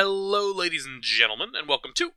Hello, ladies and gentlemen, and welcome to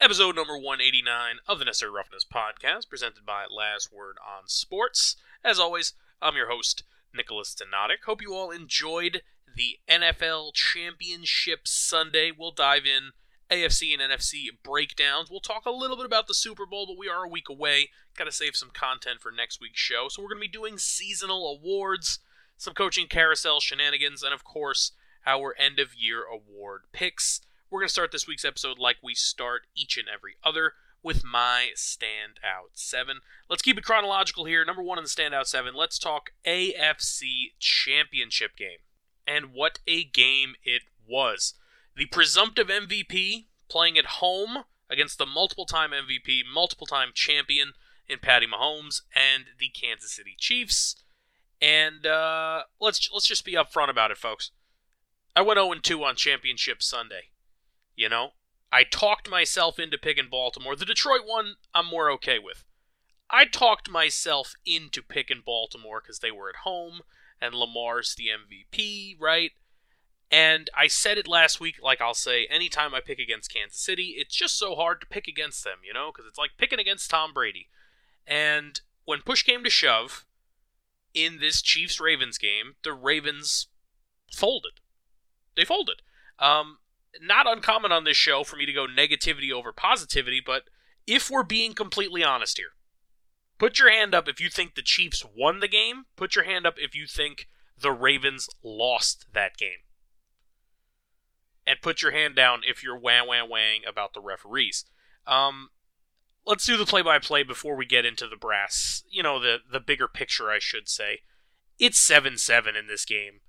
episode number 189 of the Necessary Roughness podcast, presented by Last Word on Sports. As always, I'm your host, Nikolas Donadic. Hope you all enjoyed the NFL Championship Sunday. We'll dive in AFC and NFC breakdowns. We'll talk a little bit about the Super Bowl, but we are a week away. Got to save some content for next week's show. So we're going to be doing seasonal awards, some coaching carousel shenanigans, and of course, our end of year award picks. We're going to start this week's episode like we start each and every other with my standout seven. Let's keep it chronological here. Number one in the standout seven, let's talk AFC Championship game. And what a game it was. The presumptive MVP playing at home against the multiple time MVP, multiple time champion in Patty Mahomes and the Kansas City Chiefs. And uh, let's let's just be upfront about it, folks. I went 0 2 on Championship Sunday. You know, I talked myself into picking Baltimore. The Detroit one, I'm more okay with. I talked myself into picking Baltimore because they were at home and Lamar's the MVP, right? And I said it last week, like I'll say anytime I pick against Kansas City, it's just so hard to pick against them, you know, because it's like picking against Tom Brady. And when push came to shove in this Chiefs Ravens game, the Ravens folded they folded. Um, not uncommon on this show for me to go negativity over positivity, but if we're being completely honest here, put your hand up if you think the Chiefs won the game. Put your hand up if you think the Ravens lost that game. And put your hand down if you're wah wah wang about the referees. Um, let's do the play by play before we get into the brass. You know, the, the bigger picture, I should say. It's 7 7 in this game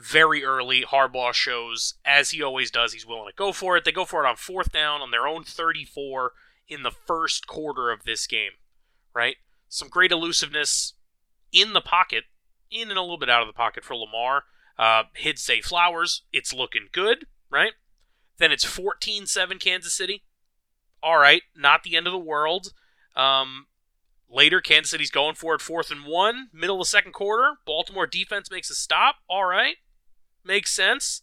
very early. Harbaugh shows, as he always does, he's willing to go for it. They go for it on fourth down on their own 34 in the first quarter of this game, right? Some great elusiveness in the pocket, in and a little bit out of the pocket for Lamar. Uh, hits Zay Flowers. It's looking good, right? Then it's 14 7 Kansas City. All right, not the end of the world. Um, later, Kansas City's going for it fourth and one, middle of the second quarter. Baltimore defense makes a stop. All right, makes sense.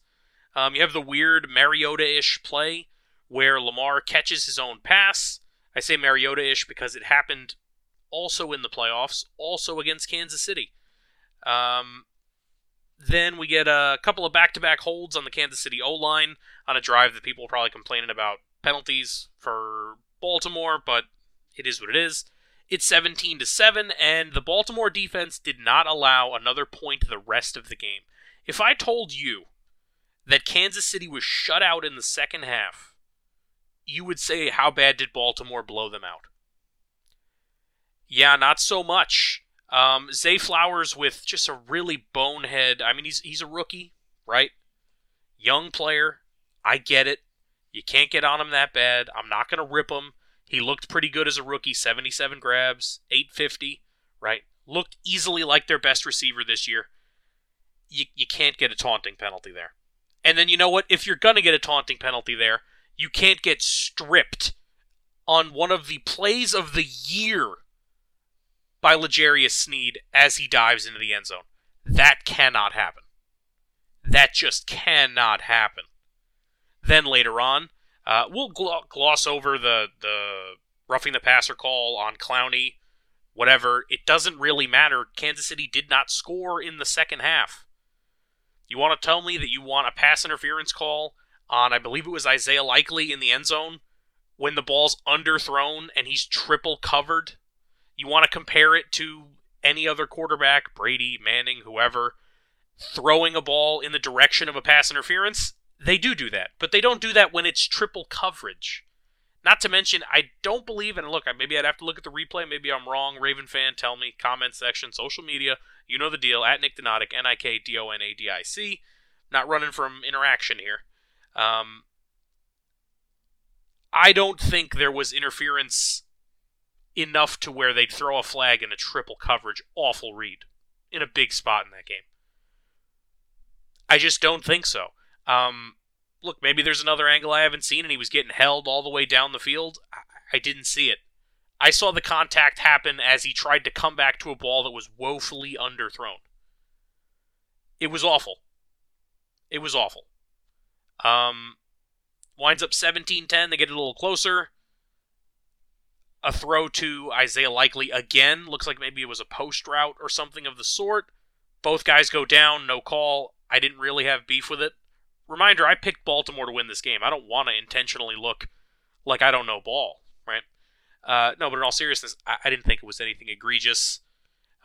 Um, you have the weird Mariota ish play where Lamar catches his own pass. I say Mariota ish because it happened also in the playoffs, also against Kansas City. Um, then we get a couple of back to back holds on the Kansas City O line on a drive that people are probably complaining about penalties for Baltimore, but it is what it is. It's 17 to 7, and the Baltimore defense did not allow another point the rest of the game. If I told you that Kansas City was shut out in the second half, you would say, How bad did Baltimore blow them out? Yeah, not so much. Um, Zay Flowers with just a really bonehead. I mean, he's he's a rookie, right? Young player. I get it. You can't get on him that bad. I'm not to rip him. He looked pretty good as a rookie 77 grabs, 850, right? Looked easily like their best receiver this year you, you can't get a taunting penalty there. And then you know what? If you're going to get a taunting penalty there, you can't get stripped on one of the plays of the year by L'Jarius Sneed as he dives into the end zone. That cannot happen. That just cannot happen. Then later on, uh, we'll gloss over the the roughing the passer call on Clowney, whatever. It doesn't really matter. Kansas City did not score in the second half. You want to tell me that you want a pass interference call on, I believe it was Isaiah Likely in the end zone when the ball's underthrown and he's triple covered? You want to compare it to any other quarterback, Brady, Manning, whoever, throwing a ball in the direction of a pass interference? They do do that, but they don't do that when it's triple coverage. Not to mention, I don't believe, and look, maybe I'd have to look at the replay. Maybe I'm wrong. Raven fan, tell me. Comment section, social media. You know the deal. At Nik Donadic, N I K D O N A D I C. Not running from interaction here. Um, I don't think there was interference enough to where they'd throw a flag in a triple coverage awful read in a big spot in that game. I just don't think so. Um, look, maybe there's another angle I haven't seen, and he was getting held all the way down the field. I, I didn't see it. I saw the contact happen as he tried to come back to a ball that was woefully underthrown. It was awful. It was awful. Um, Winds up 17 10. They get a little closer. A throw to Isaiah Likely again. Looks like maybe it was a post route or something of the sort. Both guys go down, no call. I didn't really have beef with it. Reminder I picked Baltimore to win this game. I don't want to intentionally look like I don't know ball? Uh, no, but in all seriousness, I, I, didn't think it was anything egregious.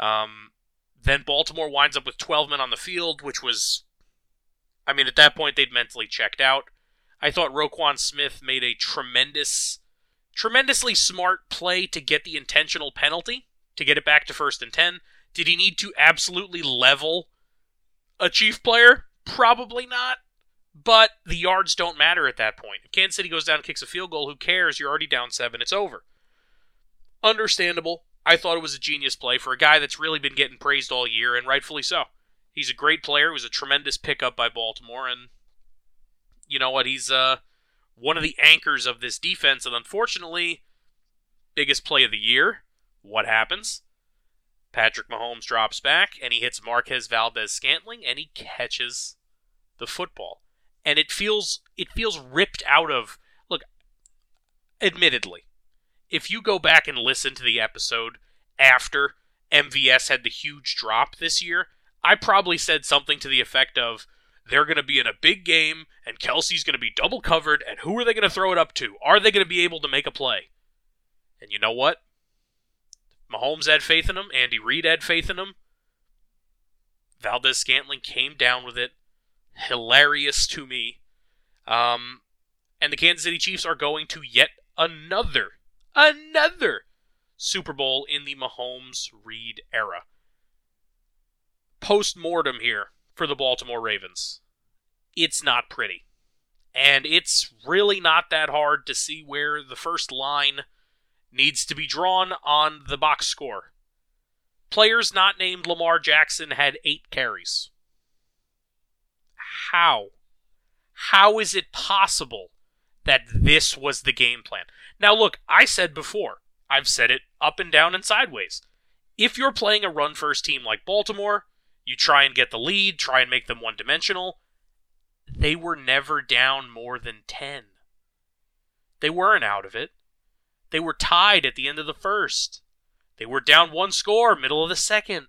Um, then Baltimore winds up with 12 men on the field, which was, I mean, at that point they'd mentally checked out. I thought Roquan Smith made a tremendous, tremendously smart play to get the intentional penalty to get it back to first and 10. Did he need to absolutely level a Chief player? Probably not. But the yards don't matter at that point. If Kansas City goes down and kicks a field goal, who cares? You're already down seven. It's over. Understandable. I thought it was a genius play for a guy that's really been getting praised all year, and rightfully so. He's a great player. It was a tremendous pickup by Baltimore, and you know what? He's uh, one of the anchors of this defense, and unfortunately, biggest play of the year. What happens? Patrick Mahomes drops back, and he hits Marquez Valdes Scantling, and he catches the football and it feels it feels ripped out of look admittedly if you go back and listen to the episode after MVS had the huge drop this year I probably said something to the effect of they're going to be in a big game and Kelce's going to be double covered and who are they going to throw it up to? Are they going to be able to make a play? And you know what? Mahomes had faith in him Andy Reid had faith in him Valdes Scantling came down with it. Hilarious to me. Um, and the Kansas City Chiefs are going to yet another, another Super Bowl in the Mahomes Reid era. Post mortem here for the Baltimore Ravens. It's not pretty. And it's really not that hard to see where the first line needs to be drawn on the box score. Players not named Lamar Jackson had eight carries how? How is it possible that this was the game plan? Now, look, I said before, I've said it up and down and sideways. If you're playing a run first team like Baltimore, you try and get the lead, try and make them one dimensional. They were never down more than 10. They weren't out of it. They were tied at the end of the first. They were down one score, middle of the second.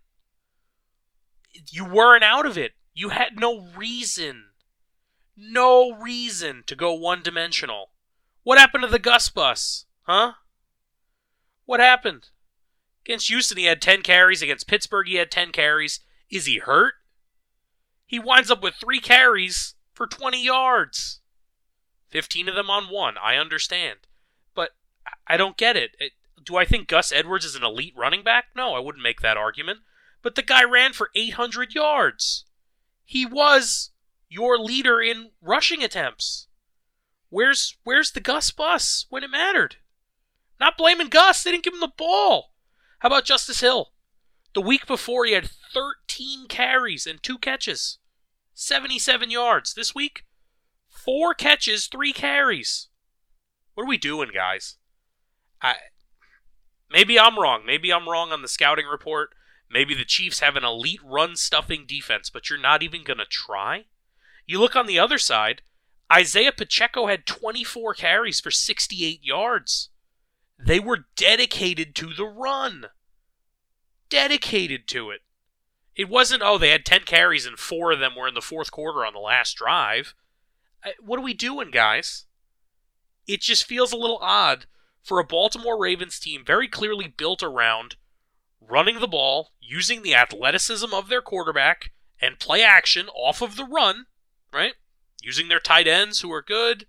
You weren't out of it. You had no reason, no reason to go one dimensional. What happened to the Gus Bus? Huh? What happened? Against Houston, he had 10 carries. Against Pittsburgh, he had 10 carries. Is he hurt? He winds up with three carries for 20 yards. 15 of them on one. I understand. But I don't get it. it. Do I think Gus Edwards is an elite running back? No, I wouldn't make that argument. But the guy ran for 800 yards. He was your leader in rushing attempts. Where's where's the Gus bus when it mattered? Not blaming Gus, they didn't give him the ball. How about Justice Hill? The week before he had 13 carries and two catches. 77 yards. This week, four catches, three carries. What are we doing, guys? I maybe I'm wrong. Maybe I'm wrong on the scouting report. Maybe the Chiefs have an elite run stuffing defense, but you're not even going to try? You look on the other side, Isaiah Pacheco had 24 carries for 68 yards. They were dedicated to the run. Dedicated to it. It wasn't, oh, they had 10 carries and four of them were in the fourth quarter on the last drive. Uh, what are we doing, guys? It just feels a little odd for a Baltimore Ravens team very clearly built around running the ball, using the athleticism of their quarterback, and play action off of the run, right? Using their tight ends who are good,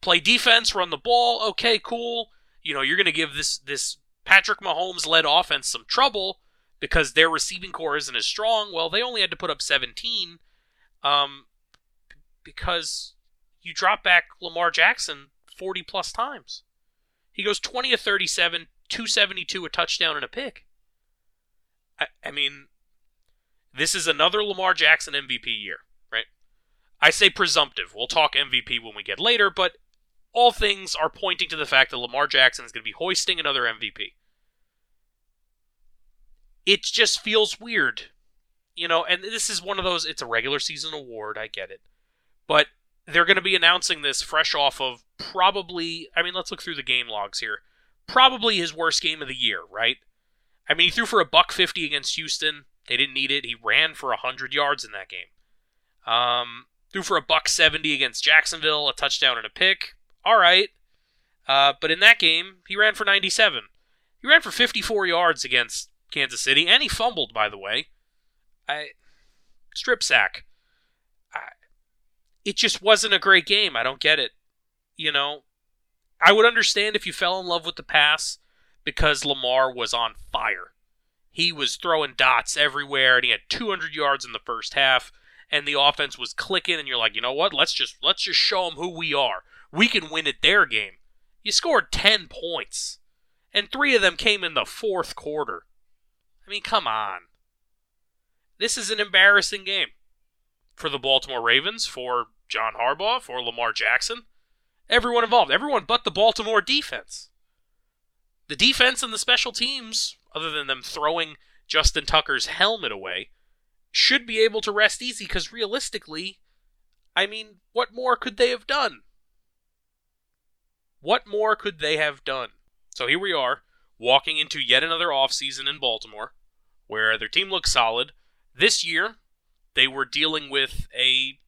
play defense, run the ball. Okay, cool. You know, you're going to give this this Patrick Mahomes led offense some trouble because their receiving core isn't as strong. Well, they only had to put up 17 um, because you drop back Lamar Jackson 40 plus times. He goes 20 of 37, 272, a touchdown, and a pick. I, I mean, this is another Lamar Jackson MVP year? I say presumptive. We'll talk MVP when we get later, but all things are pointing to the fact that Lamar Jackson is going to be hoisting another MVP. It just feels weird. You know, and this is one of those, it's a regular season award, I get it. But they're going to be announcing this fresh off of probably, I mean, let's look through the game logs here. Probably his worst game of the year, right? I mean, he threw for a buck 50 against Houston. They didn't need it. He ran for 100 yards in that game. Um, threw for a buck 70 against Jacksonville, a touchdown and a pick. All right. Uh, but in that game, he ran for 97. He ran for 54 yards against Kansas City, and he fumbled, by the way. I strip sack. I, it just wasn't a great game. I don't get it. You know, I would understand if you fell in love with the pass because Lamar was on fire. He was throwing dots everywhere, and he had 200 yards in the first half, and the offense was clicking. And you're like, you know what? Let's just let's just show them who we are. We can win at their game. You scored 10 points, and three of them came in the fourth quarter. I mean, come on. This is an embarrassing game for the Baltimore Ravens, for John Harbaugh, for Lamar Jackson. Everyone involved, everyone but the Baltimore defense. The defense and the special teams, other than them throwing Justin Tucker's helmet away, should be able to rest easy because realistically, I mean, what more could they have done? What more could they have done? So here we are, walking into yet another offseason in Baltimore, where their team looks solid. This year, they were dealing with a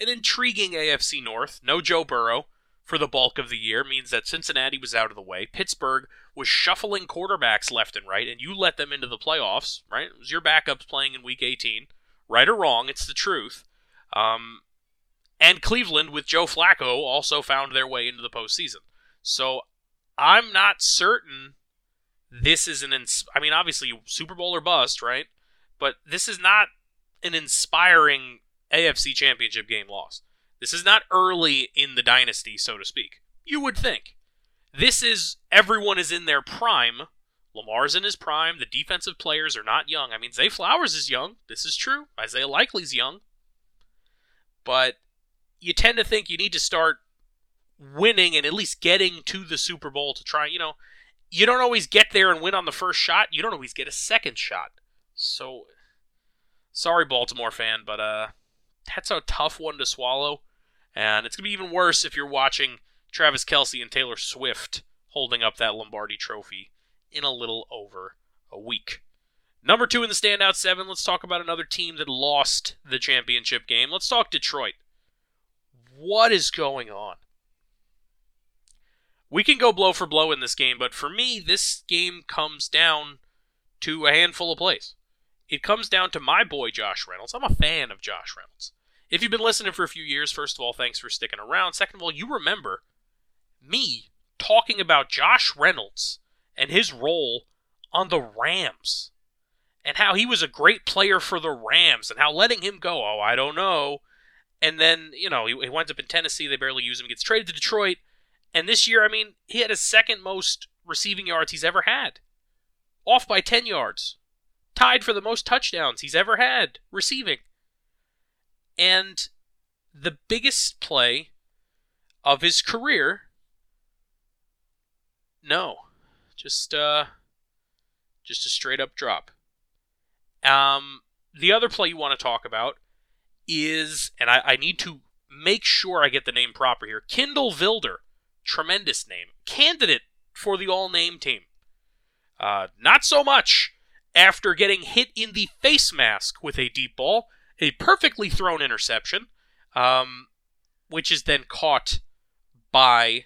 an intriguing AFC North. No Joe Burrow for the bulk of the year means that Cincinnati was out of the way. Pittsburgh was shuffling quarterbacks left and right, and you let them into the playoffs, right? It was your backups playing in Week 18. Right or wrong, it's the truth. Um, and Cleveland, with Joe Flacco, also found their way into the postseason. So I'm not certain this is an. Ins- I mean, obviously, Super Bowl or bust, right? But this is not an inspiring AFC Championship game loss. This is not early in the dynasty, so to speak. You would think. This is everyone is in their prime. Lamar's in his prime. The defensive players are not young. I mean, Zay Flowers is young. This is true. Isaiah Likely's young. But you tend to think you need to start winning and at least getting to the Super Bowl to try, you know, you don't always get there and win on the first shot. You don't always get a second shot. So sorry Baltimore fan, but uh that's a tough one to swallow. And it's going to be even worse if you're watching Travis Kelce and Taylor Swift holding up that Lombardi trophy in a little over a week. Number two in the standout seven, let's talk about another team that lost the championship game. Let's talk Detroit. What is going on? We can go blow for blow in this game, but for me, this game comes down to a handful of plays. It comes down to my boy Josh Reynolds. I'm a fan of Josh Reynolds. If you've been listening for a few years, first of all, thanks for sticking around. Second of all, you remember me talking about Josh Reynolds and his role on the Rams and how he was a great player for the Rams and how letting him go, oh, I don't know. And then, you know, he, he winds up in Tennessee. They barely use him. He gets traded to Detroit. And this year, I mean, he had his second most receiving yards he's ever had, off by 10 yards, tied for the most touchdowns he's ever had receiving. And the biggest play of his career, no, just uh, just a straight up drop. Um, the other play you want to talk about is, and I, I need to make sure I get the name proper here. Kindle Vildor, tremendous name, candidate for the all name team. Uh, not so much after getting hit in the face mask with a deep ball a perfectly thrown interception, um, which is then caught by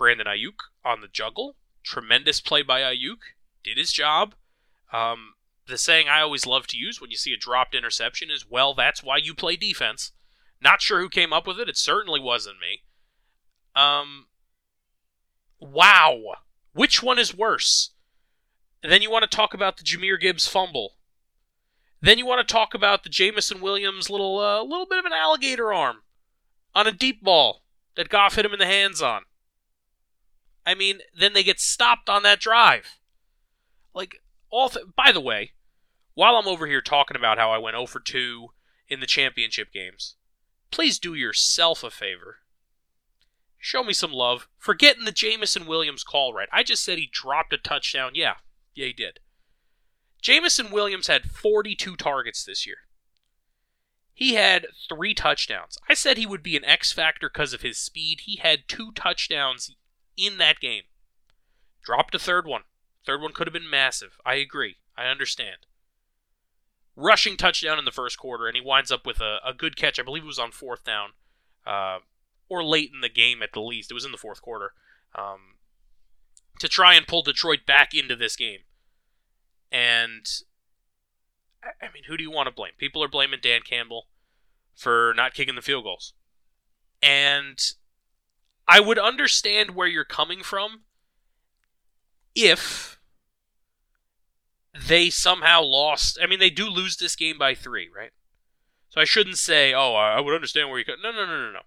Brandon Aiyuk on the juggle. Tremendous play by Aiyuk. Did his job. Um, the saying I always love to use when you see a dropped interception is, well, that's why you play defense. Not sure who came up with it. It certainly wasn't me. Um, wow. Which one is worse? And then you want to talk about the Jahmyr Gibbs fumble then you want to talk about the Jameson Williams little uh, little bit of an alligator arm on a deep ball that Goff hit him in the hands on. I mean, then they get stopped on that drive. Like all th- by the way, while I'm over here talking about how I went 0 for 2 in the championship games, please do yourself a favor. Show me some love for getting the Jameson Williams call right. I just said he dropped a touchdown. Yeah, yeah, he did. Jameson Williams had 42 targets this year. He had three touchdowns. I said he would be an X factor because of his speed. He had two touchdowns in that game. Dropped a third one. Third one could have been massive. I agree. I understand. Rushing touchdown in the first quarter, and he winds up with a, a good catch. I believe it was on fourth down, uh, or late in the game at the least. It was in the fourth quarter. Um, to try and pull Detroit back into this game. And I mean, who do you want to blame? People are blaming Dan Campbell for not kicking the field goals. And I would understand where you're coming from if they somehow lost. I mean, they do lose this game by three, right? So I shouldn't say, oh, I would understand where you come. No, no, no, no, no.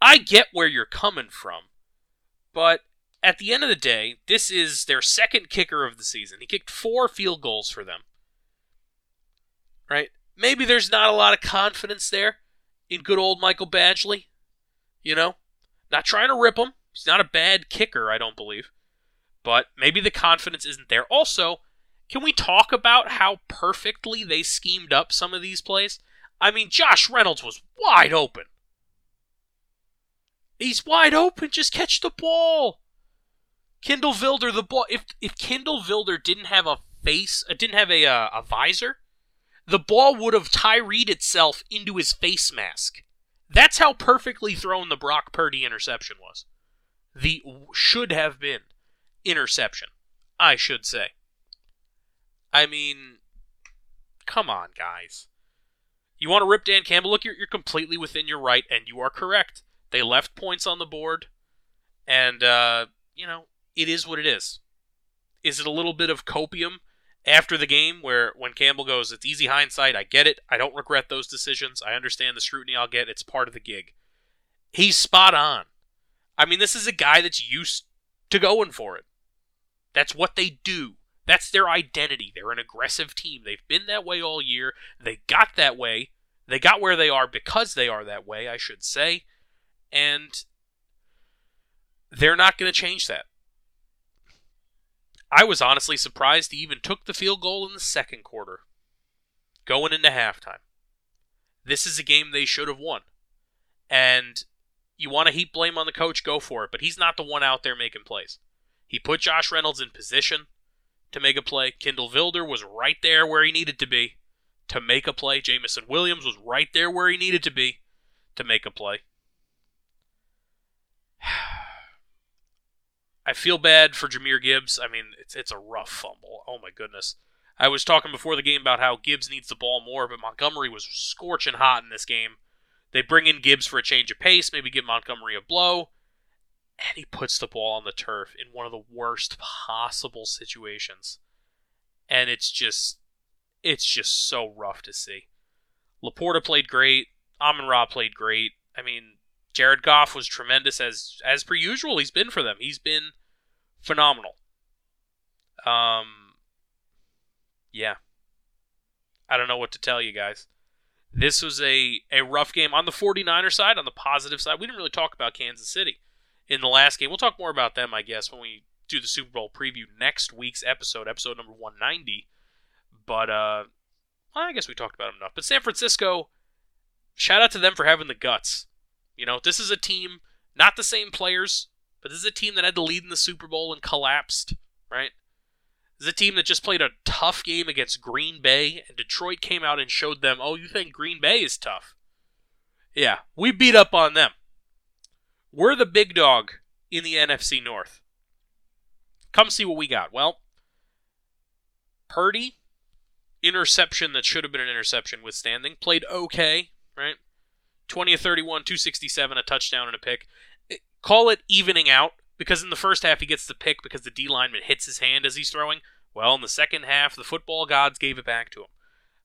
I get where you're coming from, but at the end of the day, this is their second kicker of the season. He kicked four field goals for them. Right? Maybe there's not a lot of confidence there in good old Michael Badgley. You know? Not trying to rip him. He's not a bad kicker, I don't believe. But maybe the confidence isn't there. Also, can we talk about how perfectly they schemed up some of these plays? I mean, Josh Reynolds was wide open. He's wide open. Just catch the ball. Kindle Vildor, the ball. If if Vildor didn't have a face, uh, didn't have a uh, a visor, the ball would have Tyreed itself into his face mask. That's how perfectly thrown the Brock Purdy interception was. The should have been interception, I should say. I mean, come on, guys. You want to rip Dan Campbell? Look, you're, you're completely within your right, and you are correct. They left points on the board, and uh, you know it is what it is. Is it a little bit of copium after the game where when Campbell goes, it's easy hindsight, I get it. I don't regret those decisions. I understand the scrutiny I'll get. It's part of the gig. He's spot on. I mean, this is a guy that's used to going for it. That's what they do. That's their identity. They're an aggressive team. They've been that way all year. They got that way. They got where they are because they are that way, I should say. And they're not going to change that. I was honestly surprised he even took the field goal in the second quarter, going into halftime. This is a game they should have won. And you want to heap blame on the coach, go for it, but he's not the one out there making plays. He put Josh Reynolds in position to make a play. Kindle Vildor was right there where he needed to be to make a play. Jameson Williams was right there where he needed to be to make a play. I feel bad for Jahmyr Gibbs. I mean, it's it's a rough fumble. Oh my goodness. I was talking before the game about how Gibbs needs the ball more, but Montgomery was scorching hot in this game. They bring in Gibbs for a change of pace, maybe give Montgomery a blow, and he puts the ball on the turf in one of the worst possible situations. And it's just it's just so rough to see. LaPorta played great. Amon Ra played great. I mean, Jared Goff was tremendous as as per usual. He's been for them. He's been phenomenal. Um, yeah. I don't know what to tell you guys. This was a, a rough game on the 49er side. On the positive side, we didn't really talk about Kansas City in the last game. We'll talk more about them, I guess, when we do the Super Bowl preview next week's episode, episode number 190. But uh, I guess we talked about them enough. But San Francisco, shout out to them for having the guts. You know, this is a team, not the same players, but this is a team that had the lead in the Super Bowl and collapsed, right? This is a team that just played a tough game against Green Bay, and Detroit came out and showed them, oh, you think Green Bay is tough? Yeah, we beat up on them. We're the big dog in the NFC North. Come see what we got. Well, Purdy, interception that should have been an interception withstanding, played okay, right? 20 of 31, 267, a touchdown and a pick. Call it evening out because in the first half he gets the pick because the D lineman hits his hand as he's throwing. Well, in the second half, the football gods gave it back to him.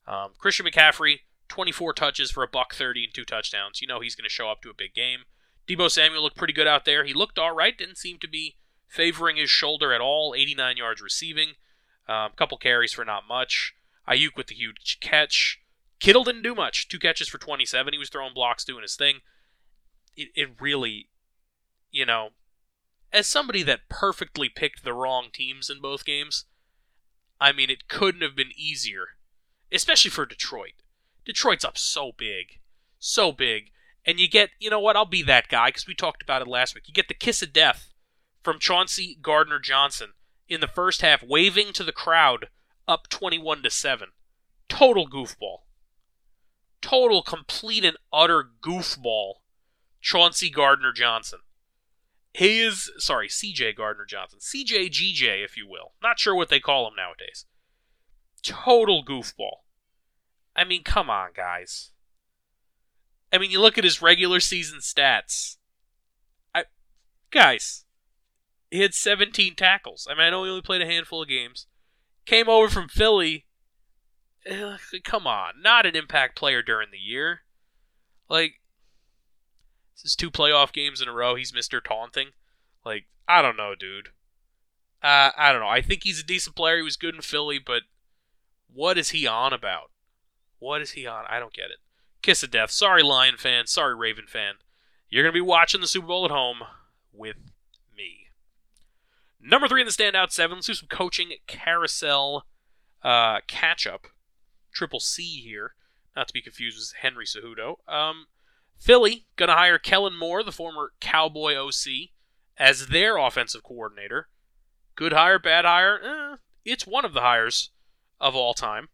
Um, Christian McCaffrey, 24 touches for a buck 30 and two touchdowns. You know he's going to show up to a big game. Deebo Samuel looked pretty good out there. He looked all right. Didn't seem to be favoring his shoulder at all. 89 yards receiving. A um, couple carries for not much. Aiyuk with the huge catch. Kittle didn't do much. Two catches for 27. He was throwing blocks, doing his thing. It, it really, you know, as somebody that perfectly picked the wrong teams in both games, I mean, it couldn't have been easier, especially for Detroit, Detroit's up so big, so big, and you get, you know what? I'll be that guy because we talked about it last week. You get the kiss of death from Chauncey Gardner Johnson in the first half, waving to the crowd, up twenty-one to seven. Total goofball. Total, complete, and utter goofball. Chauncey Gardner Johnson. He is, sorry, CJ Gardner Johnson. CJ GJ, if you will. Not sure what they call him nowadays. Total goofball. I mean, come on, guys. I mean, you look at his regular season stats. I, guys, he had 17 tackles. I mean, I know he only played a handful of games. Came over from Philly. Come on, not an impact player during the year. Like, this is two playoff games in a row. He's Mr. Taunting. Like, I don't know, dude. Uh, I don't know. I think he's a decent player. He was good in Philly, but what is he on about? What is he on? I don't get it. Kiss of death. Sorry, Lion fan. Sorry, Raven fan. You're going to be watching the Super Bowl at home with me. Number three in the standout seven. Let's do some coaching carousel uh, catch up. Triple C here. Not to be confused with Henry Cejudo. Um, Philly to hire Kellen Moore, the former Cowboy OC, as their offensive coordinator. Good hire, bad hire? Eh, it's one of the hires of all time.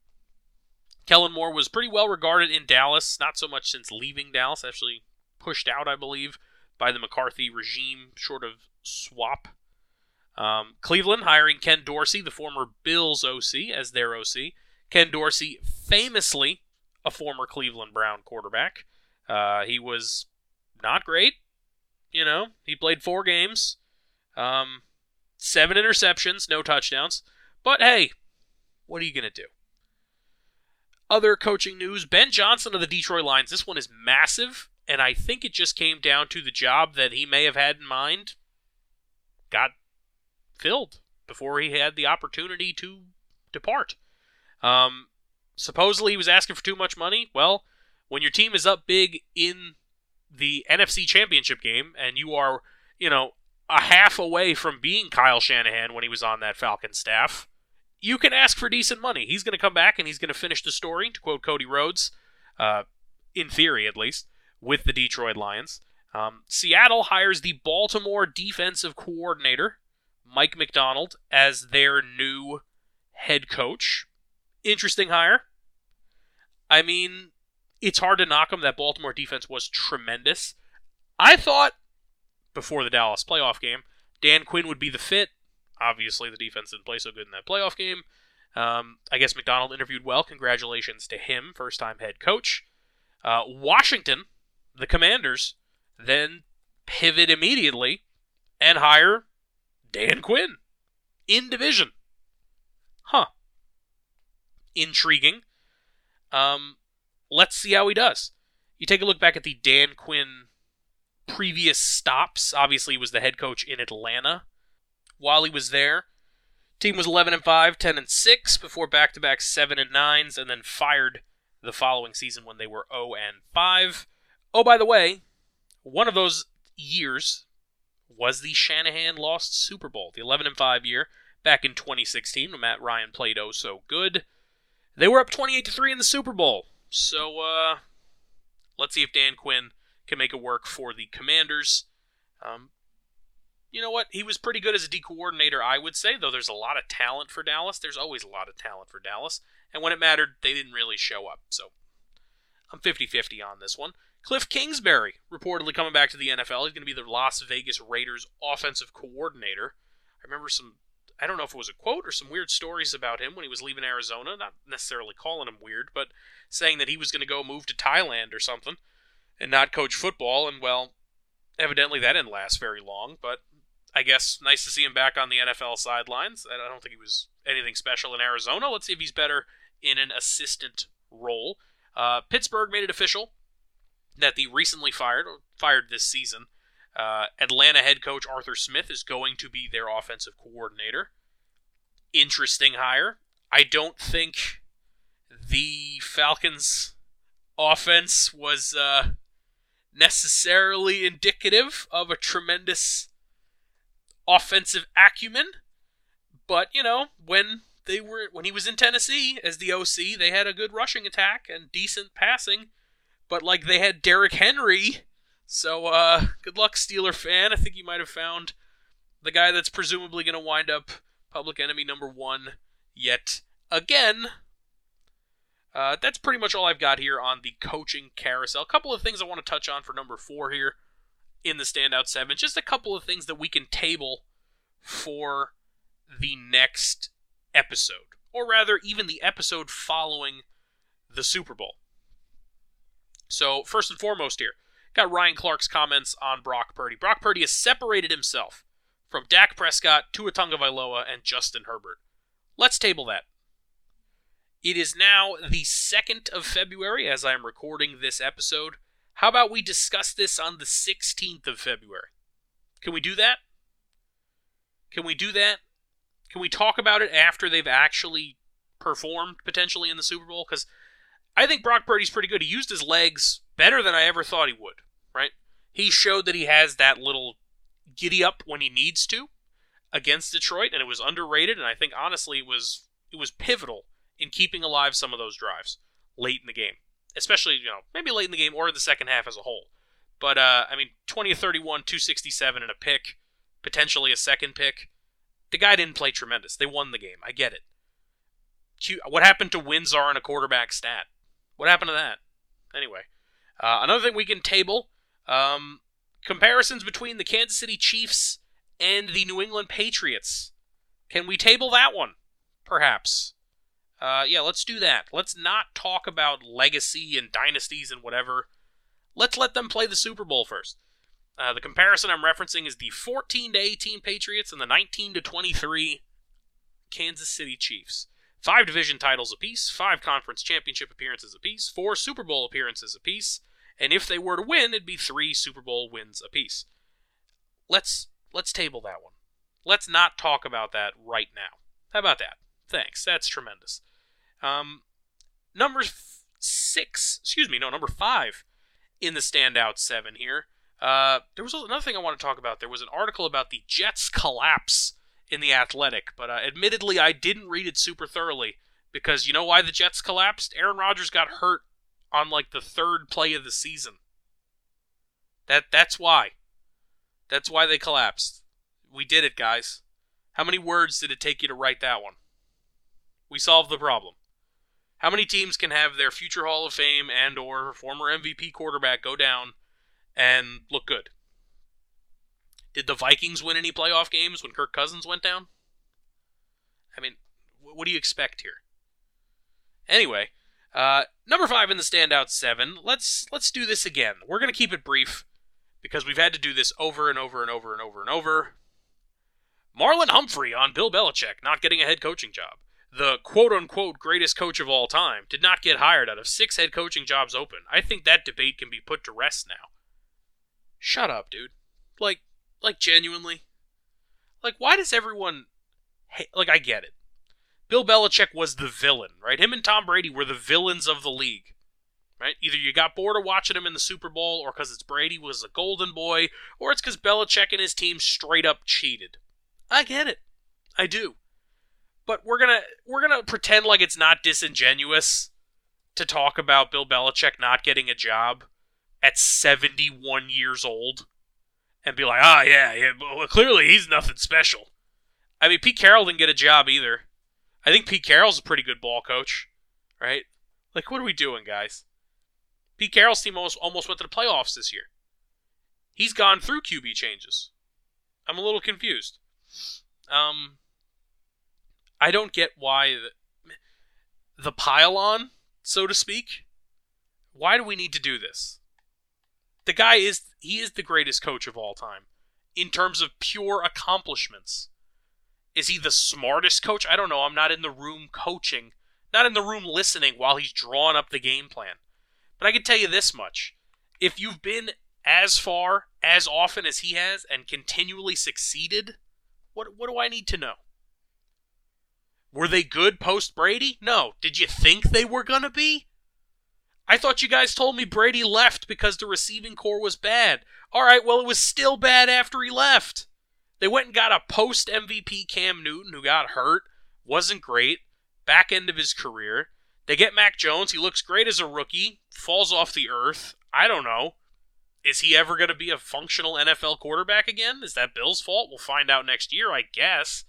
Kellen Moore was pretty well regarded in Dallas, not so much since leaving Dallas, actually pushed out, I believe, by the McCarthy regime short of swap. Um, Cleveland hiring Ken Dorsey, the former Bills OC, as their OC. Ken Dorsey, famously a former Cleveland Brown quarterback. Uh, he was not great. You know, he played four games, um, seven interceptions, no touchdowns. But hey, what are you going to do? Other coaching news Ben Johnson of the Detroit Lions. This one is massive, and I think it just came down to the job that he may have had in mind got filled before he had the opportunity to depart. Um, supposedly he was asking for too much money. Well, when your team is up big in the NFC Championship game and you are, you know, a half away from being Kyle Shanahan when he was on that Falcon staff, you can ask for decent money. He's going to come back and he's going to finish the story, to quote Cody Rhodes, uh, in theory at least, with the Detroit Lions. Um, Seattle hires the Baltimore defensive coordinator, Mike Macdonald, as their new head coach. Interesting hire. I mean, it's hard to knock them. That Baltimore defense was tremendous. I thought before the Dallas playoff game, Dan Quinn would be the fit. Obviously, the defense didn't play so good in that playoff game. Um, I guess Macdonald interviewed well. Congratulations to him, first time head coach. Uh, Washington, the Commanders, then pivot immediately and hire Dan Quinn in division. Huh. Intriguing. Um, let's see how he does. You take a look back at the Dan Quinn previous stops. Obviously, he was the head coach in Atlanta while he was there. Team was 11 and 5, 10 and 6 before back-to-back 7 and 9s and then fired the following season when they were 0 and 5. Oh, by the way, one of those years was the Shanahan lost Super Bowl, the 11 and 5 year back in 2016 when Matt Ryan played oh so good. They were up 28 to 3 in the Super Bowl. So uh, let's see if Dan Quinn can make it work for the Commanders. Um, you know what? He was pretty good as a D coordinator, I would say, though there's a lot of talent for Dallas. There's always a lot of talent for Dallas. And when it mattered, they didn't really show up. So I'm 50 50 on this one. Cliff Kingsbury, reportedly coming back to the NFL. He's going to be the Las Vegas Raiders offensive coordinator. I remember some I don't know if it was a quote or some weird stories about him when he was leaving Arizona. Not necessarily calling him weird, but saying that he was going to go move to Thailand or something and not coach football. And well, evidently that didn't last very long. But I guess nice to see him back on the NFL sidelines. I don't think he was anything special in Arizona. Let's see if he's better in an assistant role. Uh, Pittsburgh made it official that the recently fired, fired this season, uh, Atlanta head coach Arthur Smith is going to be their offensive coordinator. Interesting hire. I don't think the Falcons' offense was uh, necessarily indicative of a tremendous offensive acumen, but you know when they were when he was in Tennessee as the OC, they had a good rushing attack and decent passing, but like they had Derrick Henry. So uh, good luck, Steeler fan. I think you might have found the guy that's presumably going to wind up public enemy number one yet again. Uh, that's pretty much all I've got here on the coaching carousel. A couple of things I want to touch on for number four here in the standout seven. Just a couple of things that we can table for the next episode, or rather, even the episode following the Super Bowl. So, first and foremost, here, got Ryan Clark's comments on Brock Purdy. Brock Purdy has separated himself from Dak Prescott, Tua Tagovailoa, and Justin Herbert. Let's table that. It is now the 2nd of February as I am recording this episode. How about we discuss this on the 16th of February? Can we do that? Can we do that? Can we talk about it after they've actually performed potentially in the Super Bowl? Because I think Brock Purdy's pretty good. He used his legs better than I ever thought he would? He showed that he has that little giddy up when he needs to against Detroit, and it was underrated, and I think honestly it was it was pivotal in keeping alive some of those drives late in the game, especially you know maybe late in the game or in the second half as a whole. But uh, I mean, 20 to 31, 267 and a pick, potentially a second pick. The guy didn't play tremendous. They won the game. I get it. What happened to wins are in a quarterback stat? What happened to that? Anyway, uh, another thing we can table um, comparisons between the Kansas City Chiefs and the New England Patriots. Can we table that one? Perhaps. Uh, yeah, let's do that. Let's not talk about legacy and dynasties and whatever. Let's let them play the Super Bowl first. Uh, the comparison I'm referencing is the 14 to 18 Patriots and the 19 to 23 Kansas City Chiefs. Five division titles apiece, five conference championship appearances apiece, four Super Bowl appearances apiece, and if they were to win, it'd be three Super Bowl wins apiece. Let's let's table that one. Let's not talk about that right now. How about that? Thanks. That's tremendous. Um, number six, excuse me, no, number five in the standout seven here. Uh, there was another thing I want to talk about. There was an article about the Jets' collapse in the Athletic, but uh, admittedly, I didn't read it super thoroughly because you know why the Jets collapsed? Aaron Rodgers got hurt on like the third play of the season. That that's why. That's why they collapsed. We did it, guys. How many words did it take you to write that one? We solved the problem. How many teams can have their future Hall of Fame and or former MVP quarterback go down and look good? Did the Vikings win any playoff games when Kirk Cousins went down? I mean, what do you expect here? Anyway, uh, number five in the standout seven. Let's let's do this again. We're gonna keep it brief because we've had to do this over and over and over and over and over. Marlon Humphrey on Bill Belichick not getting a head coaching job the quote unquote greatest coach of all time, did not get hired out of six head coaching jobs open. I think that debate can be put to rest now. Shut up, dude. Like, like genuinely. Like, why does everyone. Hate, like, I get it. Bill Belichick was the villain, right? Him and Tom Brady were the villains of the league, right? Either you got bored of watching him in the Super Bowl, or because it's Brady was a golden boy, or it's because Belichick and his team straight up cheated. I get it. I do but we're gonna we're gonna pretend like it's not disingenuous to talk about Bill Belichick not getting a job at 71 years old and be like, ah, oh, yeah, yeah, well, clearly he's nothing special. I mean, Pete Carroll didn't get a job either. I think Pete Carroll's a pretty good ball coach, right? Like, what are we doing, guys? Pete Carroll's team almost, almost went to the playoffs this year. He's gone through QB changes. I'm a little confused. Um, I don't get why the, the pile-on, so to speak. Why do we need to do this? The guy is he is the greatest coach of all time in terms of pure accomplishments. Is he the smartest coach? I don't know. I'm not in the room coaching, not in the room listening while he's drawing up the game plan. But I can tell you this much. If you've been as far as often as he has and continually succeeded, what what do I need to know? Were they good post Brady? No. Did you think they were going to be? I thought you guys told me Brady left because the receiving core was bad. All right, well, it was still bad after he left. They went and got a post MVP Cam Newton who got hurt, wasn't great. Back end of his career. They get Mac Jones. He looks great as a rookie. Falls off the earth. I don't know. Is he ever going to be a functional NFL quarterback again? Is that Bill's fault? We'll find out next year, I guess.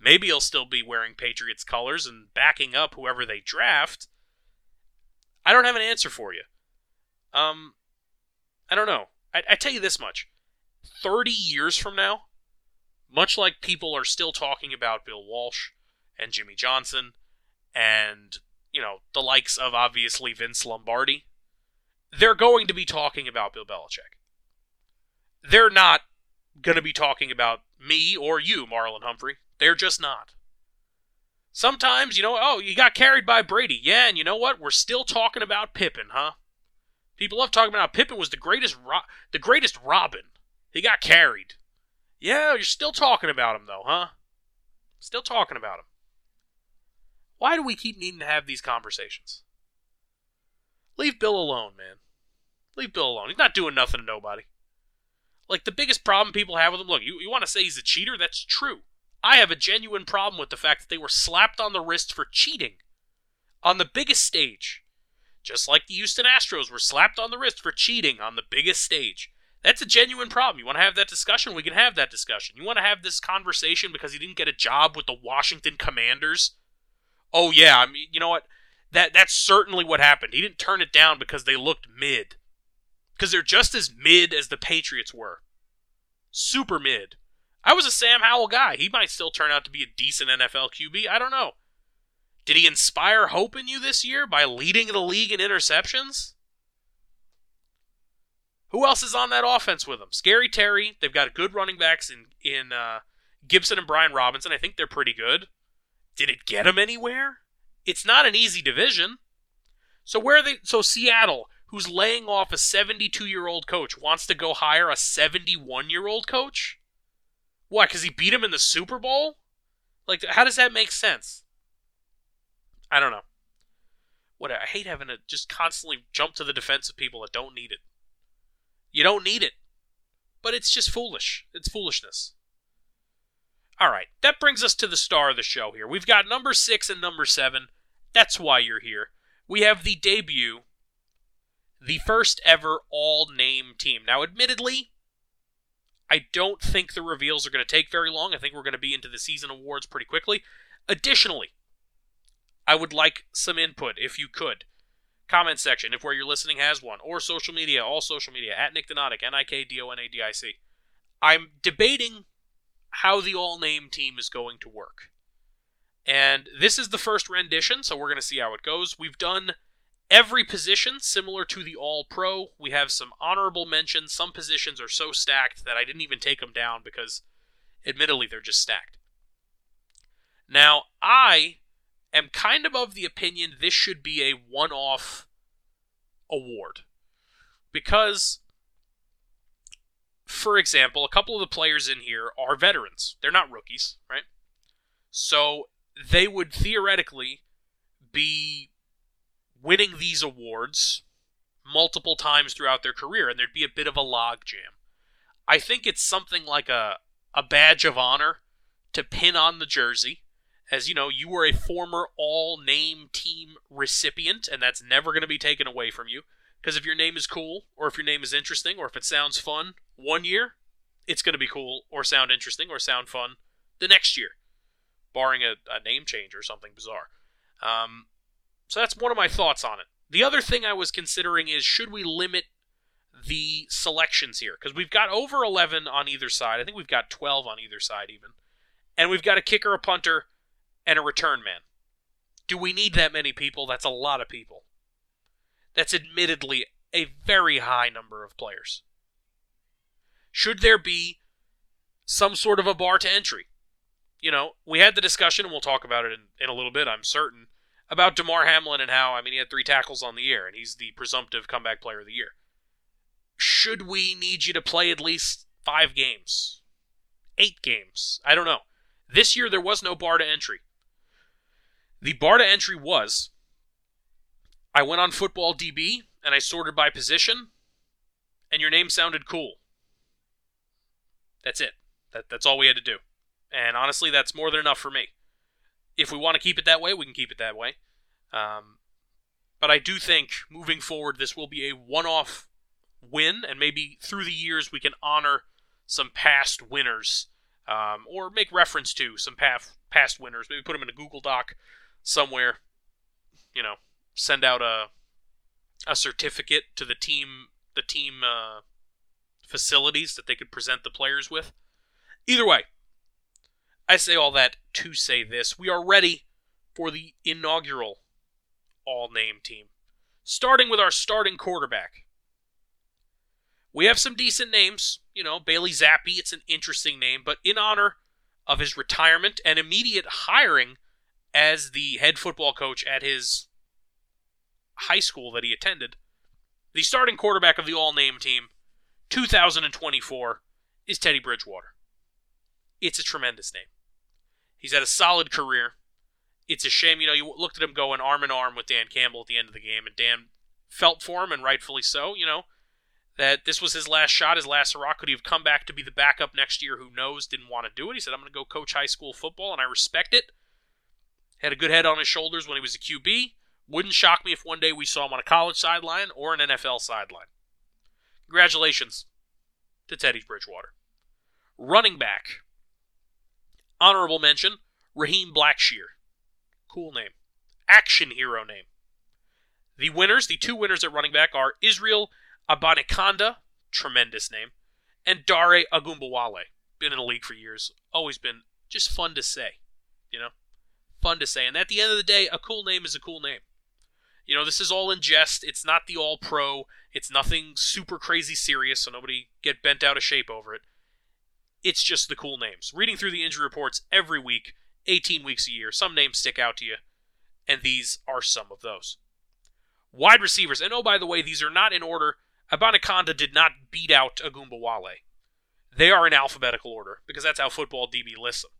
Maybe he'll still be wearing Patriots colors and backing up whoever they draft. I don't have an answer for you. Um, I don't know. I, I tell you this much: thirty years from now, much like people are still talking about Bill Walsh and Jimmy Johnson, and you know the likes of obviously Vince Lombardi, they're going to be talking about Bill Belichick. They're not going to be talking about me or you, Marlon Humphrey. They're just not. Sometimes, you know, oh, you got carried by Brady. Yeah, and you know what? We're still talking about Pippen, huh? People love talking about how Pippen was the greatest ro- the greatest Robin. He got carried. Yeah, you're still talking about him though, huh? Still talking about him. Why do we keep needing to have these conversations? Leave Bill alone, man. Leave Bill alone. He's not doing nothing to nobody. Like the biggest problem people have with him, look, you, you want to say he's a cheater? That's true. I have a genuine problem with the fact that they were slapped on the wrist for cheating on the biggest stage. Just like the Houston Astros were slapped on the wrist for cheating on the biggest stage. That's a genuine problem. You want to have that discussion? We can have that discussion. You want to have this conversation because he didn't get a job with the Washington Commanders? Oh yeah, I mean, you know what? That that's certainly what happened. He didn't turn it down because they looked mid. Because they're just as mid as the Patriots were. Super mid. I was a Sam Howell guy. He might still turn out to be a decent NFL QB. I don't know. Did he inspire hope in you this year by leading the league in interceptions? Who else is on that offense with them? Scary Terry. They've got good running backs in in uh, Gibson and Brian Robinson. I think they're pretty good. Did it get them anywhere? It's not an easy division. So where are they? So Seattle, who's laying off a 72 year old coach, wants to go hire a 71 year old coach. Why? Because he beat him in the Super Bowl? Like, how does that make sense? I don't know. What I hate having to just constantly jump to the defense of people that don't need it. You don't need it. But it's just foolish. It's foolishness. All right, that brings us to the star of the show here. We've got number six and number seven. That's why you're here. We have the debut, the first ever all name team. Now, admittedly, I don't think the reveals are going to take very long. I think we're going to be into the season awards pretty quickly. Additionally, I would like some input if you could. Comment section, if where you're listening has one, or social media, all social media, at Nik Donadic, N I K D O N A D I C. I'm debating how the all name team is going to work. And this is the first rendition, so we're going to see how it goes. We've done every position similar to the all pro. We have some honorable mentions. Some positions are so stacked that I didn't even take them down because, admittedly, they're just stacked. Now, I am kind of of the opinion this should be a one off award. Because, for example, a couple of the players in here are veterans. They're not rookies, right? So they would theoretically be winning these awards multiple times throughout their career, and there'd be a bit of a logjam. I think it's something like a, a badge of honor to pin on the jersey as you know, you were a former all name team recipient, and that's never going to be taken away from you. Because if your name is cool, or if your name is interesting, or if it sounds fun one year, it's going to be cool, or sound interesting, or sound fun the next year, barring a, a name change or something bizarre. Um, so that's one of my thoughts on it. The other thing I was considering is should we limit the selections here? Because we've got over 11 on either side. I think we've got 12 on either side, even. And we've got a kicker, a punter, and a return man. Do we need that many people? That's a lot of people. That's admittedly a very high number of players. Should there be some sort of a bar to entry? You know, we had the discussion, and we'll talk about it in, in a little bit, I'm certain, about Damar Hamlin and how, I mean, he had three tackles on the year, and he's the presumptive comeback player of the year. Should we need you to play at least five games? Eight games? I don't know. This year, there was no bar to entry. The bar to entry was I went on Football DB and I sorted by position, and your name sounded cool. That's it. That, that's all we had to do. And honestly, that's more than enough for me. If we want to keep it that way, we can keep it that way. Um, but I do think moving forward, this will be a one off win, and maybe through the years we can honor some past winners um, or make reference to some past, past winners. Maybe put them in a Google Doc somewhere. You know, send out a a certificate to the team the team uh, facilities that they could present the players with. Either way, I say all that to say this: we are ready for the inaugural all name team. Starting with our starting quarterback. We have some decent names. You know, Bailey Zappe, it's an interesting name, but in honor of his retirement and immediate hiring as the head football coach at his high school that he attended, the starting quarterback of the all name team, 2024, is Teddy Bridgewater. It's a tremendous name. He's had a solid career it's a shame, you know, you looked at him going arm in arm with Dan Campbell at the end of the game, and Dan felt for him, and rightfully so, you know, that this was his last shot, his last hurrah. Could he have come back to be the backup next year? Who knows? Didn't want to do it. He said, I'm going to go coach high school football, and I respect it. Had a good head on his shoulders when he was a QB. Wouldn't shock me if one day we saw him on a college sideline or an NFL sideline. Congratulations to Teddy Bridgewater. Running back. Honorable mention, Raheem Blackshear. Cool name. Action hero name. The winners, the two winners at running back, are Israel Abanikanda, tremendous name, and Dare Ogunbowale. Been in the league for years. Always been just fun to say. You know? Fun to say. And at the end of the day, a cool name is a cool name. You know, this is all in jest. It's not the all pro. It's nothing super crazy serious, so nobody get bent out of shape over it. It's just the cool names. Reading through the injury reports every week, 18 weeks a year. Some names stick out to you, and these are some of those. Wide receivers, and oh, by the way, these are not in order. Abanikanda did not beat out Ogunbowale. They are in alphabetical order because that's how football DB lists them.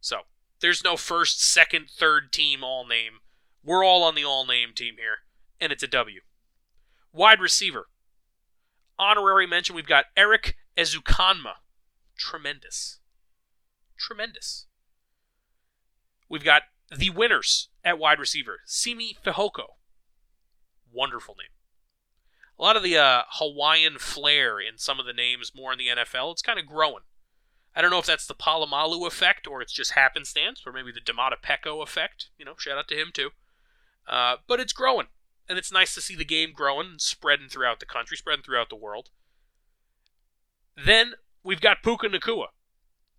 So there's no first, second, third team all name. We're all on the all name team here, and it's a W. Wide receiver. Honorary mention, we've got Erik Ezukanma. Tremendous. Tremendous. We've got the winners at wide receiver, Simi Fehoko. Wonderful name. A lot of the uh, Hawaiian flair in some of the names more in the NFL. It's kind of growing. I don't know if that's the Polamalu effect or it's just happenstance or maybe the Domata Peko effect. You know, shout out to him too. Uh, but it's growing. And it's nice to see the game growing and spreading throughout the country, spreading throughout the world. Then we've got Puka Nacua.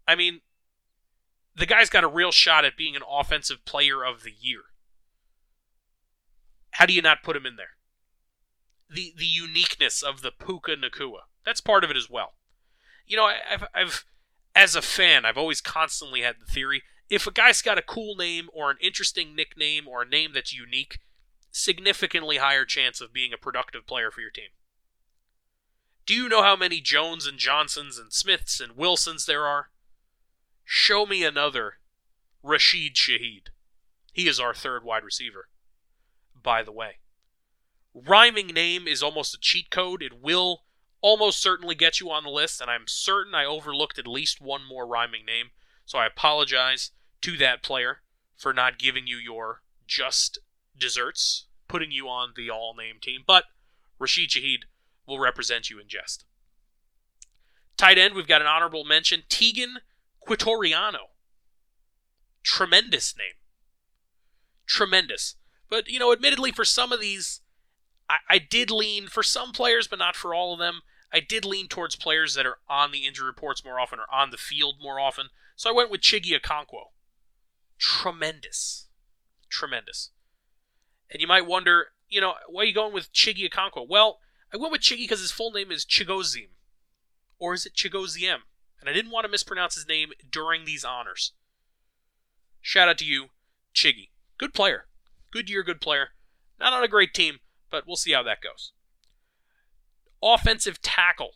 I mean, the guy's got a real shot at being an offensive player of the year. How do you not put him in there? The the uniqueness of the Puka Nacua. That's part of it as well. You know, I've, I've as a fan, I've always constantly had the theory if a guy's got a cool name or an interesting nickname or a name that's unique, significantly higher chance of being a productive player for your team. Do you know how many Jones and Johnsons and Smiths and Wilsons there are? Show me another Rashid Shaheed. He is our third wide receiver, by the way. Rhyming name is almost a cheat code. It will almost certainly get you on the list, and I'm certain I overlooked at least one more rhyming name. So I apologize to that player for not giving you your just desserts, putting you on the all name team. But Rashid Shaheed will represent you in jest. Tight end, we've got an honorable mention Teagan Quitoriano. Tremendous name. Tremendous. But, you know, admittedly, for some of these, I, I did lean, for some players, but not for all of them, I did lean towards players that are on the injury reports more often or on the field more often. So I went with Chiggy Okonkwo. Tremendous. Tremendous. And you might wonder, you know, why are you going with Chiggy Okonkwo? Well, I went with Chiggy because his full name is Chigoziem. Or is it Chigoziem? and I didn't want to mispronounce his name during these honors. Shout out to you, Chiggy. Good player. Good year, good player. Not on a great team, but we'll see how that goes. Offensive tackle.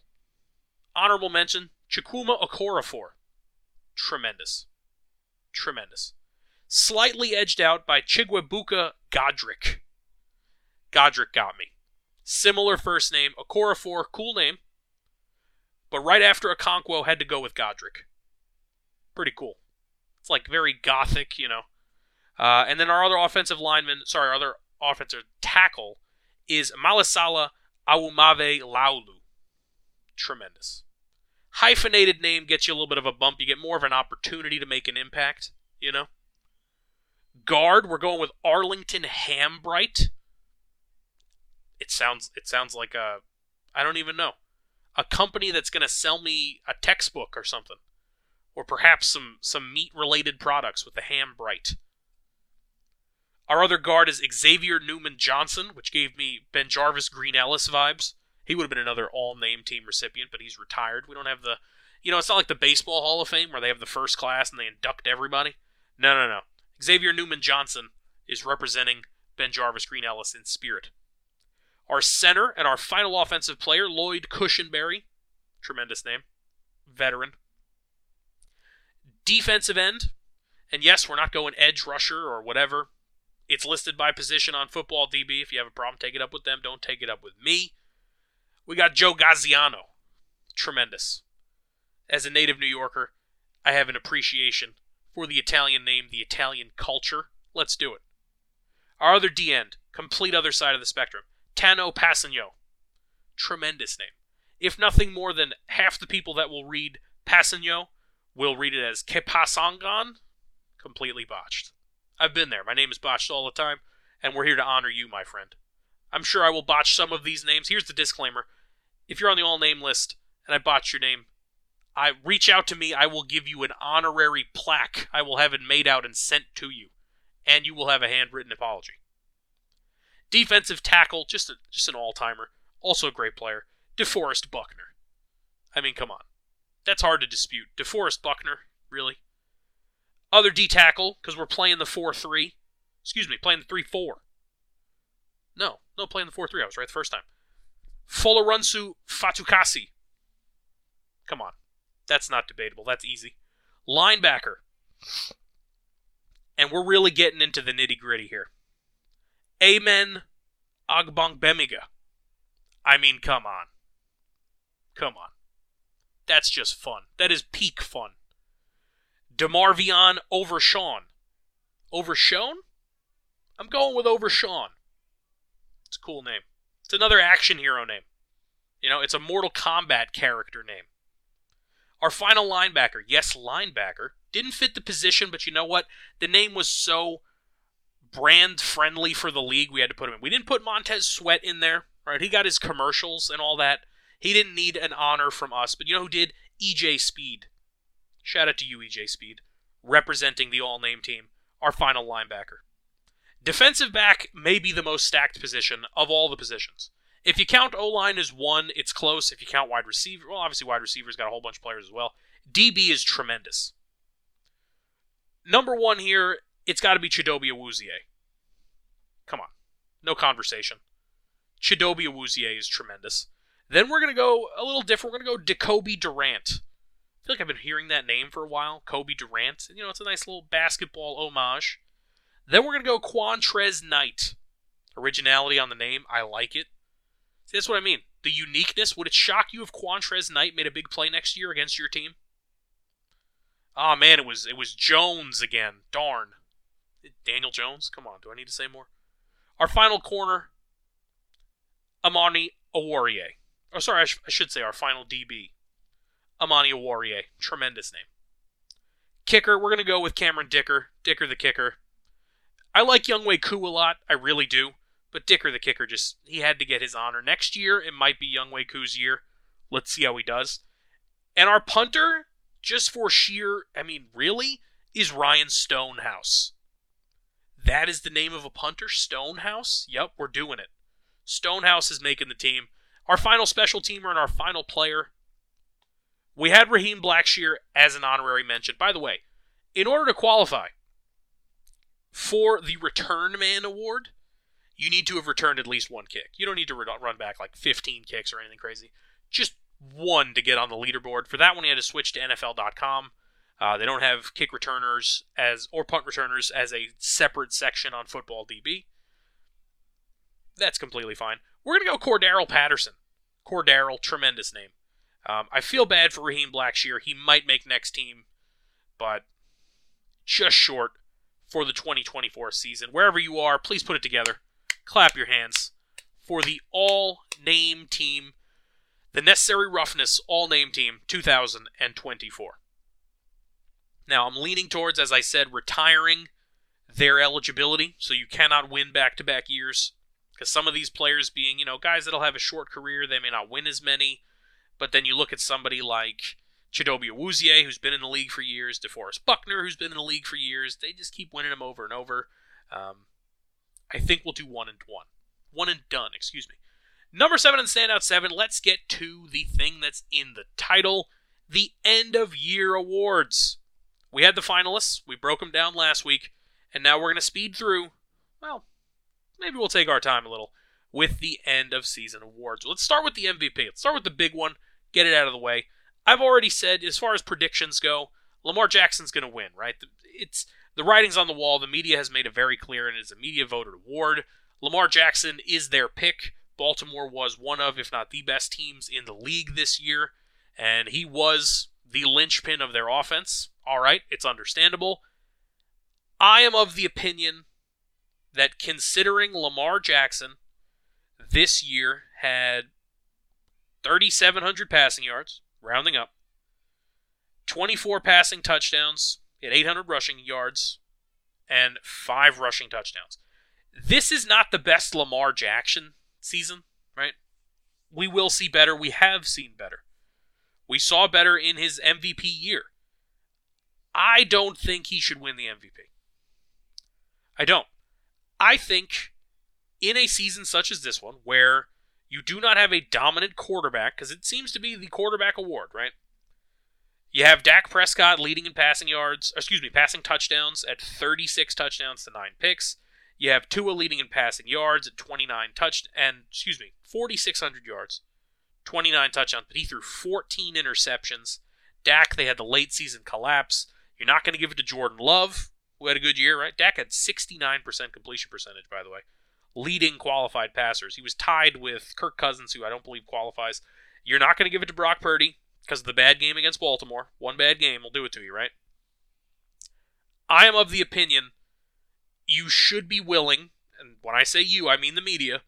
Honorable mention, Chukwuma Okorafor. Tremendous. Tremendous. Slightly edged out by Chigwebuka Godric. Godric got me. Similar first name, Okorafor, cool name. But right after Okonkwo had to go with Godric. Pretty cool. It's like very gothic, you know. Uh, and then our other offensive lineman, sorry, our other offensive tackle is Malaesala Aumavae-Laulu. Tremendous. Hyphenated name gets you a little bit of a bump. You get more of an opportunity to make an impact, you know? Guard, we're going with Arlington Hambright. It sounds it sounds like a I don't even know. A company that's to sell me a textbook or something. Or perhaps some some meat related products with the Hambright. Our other guard is Xavier Newman Johnson, which gave me BenJarvus Green Ellis vibes. He would have been another all name team recipient, but he's retired. We don't have the, you know, it's not like the Baseball Hall of Fame where they have the first class and they induct everybody. No, no, no. Xavier Newman Johnson is representing BenJarvus Green Ellis in spirit. Our center and our final offensive player, Lloyd Cushenberry, tremendous name, veteran. Defensive end, and yes, we're not going edge rusher or whatever. It's listed by position on Football DB. If you have a problem, take it up with them. Don't take it up with me. We got Joe Gaziano. Tremendous. As a native New Yorker, I have an appreciation for the Italian name, the Italian culture. Let's do it. Our other D end, complete other side of the spectrum, Tano Passigno. Tremendous name. If nothing more than half the people that will read Passigno will read it as Kepasangan, completely botched. I've been there. My name is botched all the time, and we're here to honor you, my friend. I'm sure I will botch some of these names. Here's the disclaimer. If you're on the all name list and I botch your name, I reach out to me, I will give you an honorary plaque. I will have it made out and sent to you, and you will have a handwritten apology. Defensive tackle, just a, just an all-timer, also a great player, DeForest Buckner. I mean, come on. That's hard to dispute. DeForest Buckner, really? Other D tackle, because we're playing the 4 3. Excuse me, playing the 3 4. No, no, playing the 4 3. I was right the first time. Folorunso Fatukasi. Come on. That's not debatable. That's easy. Linebacker. And we're really getting into the nitty gritty here. Amen Ogbongbemiga. I mean, come on. Come on. That's just fun. That is peak fun. DeMarvion Overshawn. Overshown? I'm going with Overshawn. It's a cool name. It's another action hero name. You know, it's a Mortal Kombat character name. Our final linebacker, yes, linebacker, didn't fit the position, but you know what? The name was so brand friendly for the league, we had to put him in. We didn't put Montez Sweat in there, right? He got his commercials and all that. He didn't need an honor from us, but you know who did? EJ Speed. Shout out to you, EJ Speed, representing the all name team, our final linebacker. Defensive back may be the most stacked position of all the positions. If you count O line as one, it's close. If you count wide receiver, well, obviously wide receivers got a whole bunch of players as well. DB is tremendous. Number one here, it's got to be Chidobe Awuzie. Come on, no conversation. Chidobe Awuzie is tremendous. Then we're gonna go a little different. We're gonna go Jacoby Durant. I feel like I've been hearing that name for a while, Cobie Durant. You know, it's a nice little basketball homage. Then we're gonna go Quantrez Knight. Originality on the name, I like it. See, that's what I mean. The uniqueness. Would it shock you if Quantrez Knight made a big play next year against your team? Oh man, it was it was Jones again. Darn. Daniel Jones? Come on, do I need to say more? Our final corner, Amani Oruwariye. Oh, sorry, I, sh- I should say our final DB, Amani Oruwariye. Tremendous name. Kicker, we're going to go with Cameron Dicker. Dicker the kicker. I like Younghoe Koo a lot. I really do. But Dicker the kicker just he had to get his honor. Next year it might be Younghoe Koo's year. Let's see how he does. And our punter, just for sheer, I mean, really, is Ryan Stonehouse. That is the name of a punter, Stonehouse. Yep, we're doing it. Stonehouse is making the team. Our final special teamer and our final player. We had Raheem Blackshear as an honorary mention. By the way, in order to qualify for the Return Man Award, you need to have returned at least one kick. You don't need to run back like 15 kicks or anything crazy. Just one to get on the leaderboard. For that one, you had to switch to NFL.com. Uh, they don't have kick returners as or punt returners as a separate section on Football DB. That's completely fine. We're gonna go Cordarrelle Patterson. Cordarrelle, tremendous name. Um, I feel bad for Raheem Blackshear. He might make next team, but just short for the 2024 season. Wherever you are, please put it together. Clap your hands for the all name team, the necessary roughness all name team 2024. Now, I'm leaning towards, as I said, retiring their eligibility, so you cannot win back to back years. Because some of these players being, you know, guys that'll have a short career, they may not win as many. But then you look at somebody like Chidobe Awuzie, who's been in the league for years, DeForest Buckner, who's been in the league for years. They just keep winning them over and over. Um, I think we'll do one and one. One and done, excuse me. Number seven and standout seven, let's get to the thing that's in the title the end of year awards. We had the finalists, we broke them down last week, and now we're going to speed through. Well, maybe we'll take our time a little with the end of season awards. Let's start with the MVP. Let's start with the big one, get it out of the way. I've already said, as far as predictions go, Lamar Jackson's going to win, right? It's the writing's on the wall. The media has made it very clear, and it's a media voted award. Lamar Jackson is their pick. Baltimore was one of, if not the best teams in the league this year, and he was the linchpin of their offense. All right, it's understandable. I am of the opinion that considering Lamar Jackson this year had 3,700 passing yards, rounding up, 24 passing touchdowns, he had 800 rushing yards, and five rushing touchdowns. This is not the best Lamar Jackson season, right? We will see better. We have seen better. We saw better in his MVP year. I don't think he should win the MVP. I don't. I think in a season such as this one, where you do not have a dominant quarterback, because it seems to be the quarterback award, right? You have Dak Prescott leading in passing yards, excuse me, passing touchdowns at 36 touchdowns to 9 picks. You have Tua leading in passing yards at 29 touch and excuse me, 4600 yards, 29 touchdowns, but he threw 14 interceptions. Dak, they had the late season collapse. You're not going to give it to Jordan Love, who had a good year, right? Dak had 69% completion percentage, by the way, leading qualified passers. He was tied with Kirk Cousins, who I don't believe qualifies. You're not going to give it to Brock Purdy because of the bad game against Baltimore. One bad game will do it to you, right? I am of the opinion you should be willing, and when I say you, I mean the media,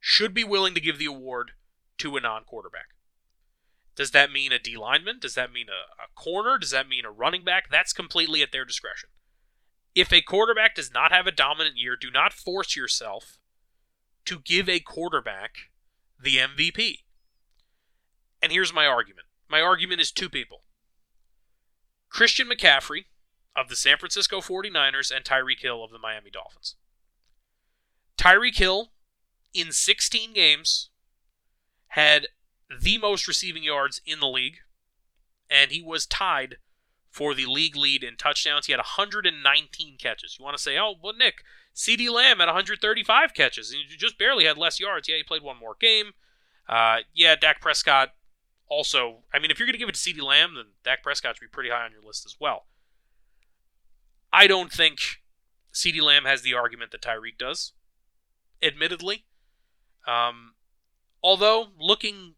should be willing to give the award to a non quarterback. Does that mean a D lineman? Does that mean a, a, corner? Does that mean a running back? That's completely at their discretion. If a quarterback does not have a dominant year, do not force yourself to give a quarterback the MVP. And here's my argument my argument is two people Christian McCaffrey of the San Francisco 49ers and Tyreek Hill of the Miami Dolphins. Tyreek Hill, in 16 games, had the most receiving yards in the league, and he was tied for the league lead in touchdowns. He had 119 catches. You want to say, oh, well, Nik, CeeDee Lamb had 135 catches, and he just barely had less yards. Yeah, he played one more game. Uh, yeah, Dak Prescott also. I mean, if you're going to give it to CeeDee Lamb, then Dak Prescott should be pretty high on your list as well. I don't think CeeDee Lamb has the argument that Tyreek does, admittedly. Um, although, looking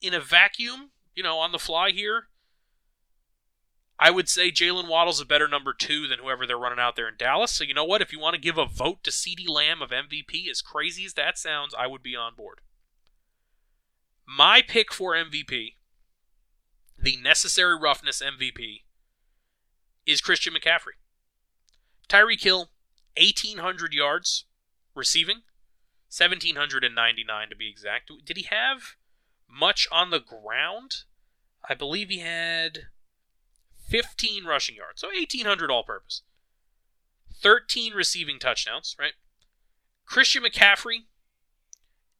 in a vacuum, you know, on the fly here, I would say Jalen Waddle's a better number two than whoever they're running out there in Dallas. So, you know what? If you want to give a vote to CeeDee Lamb of MVP, as crazy as that sounds, I would be on board. My pick for MVP, the necessary roughness MVP, is Christian McCaffrey. Tyreek Hill, 1,800 yards receiving, 1,799 to be exact. Did he have much on the ground? I believe he had 15 rushing yards, so 1,800 all purpose. 13 receiving touchdowns, right? Christian McCaffrey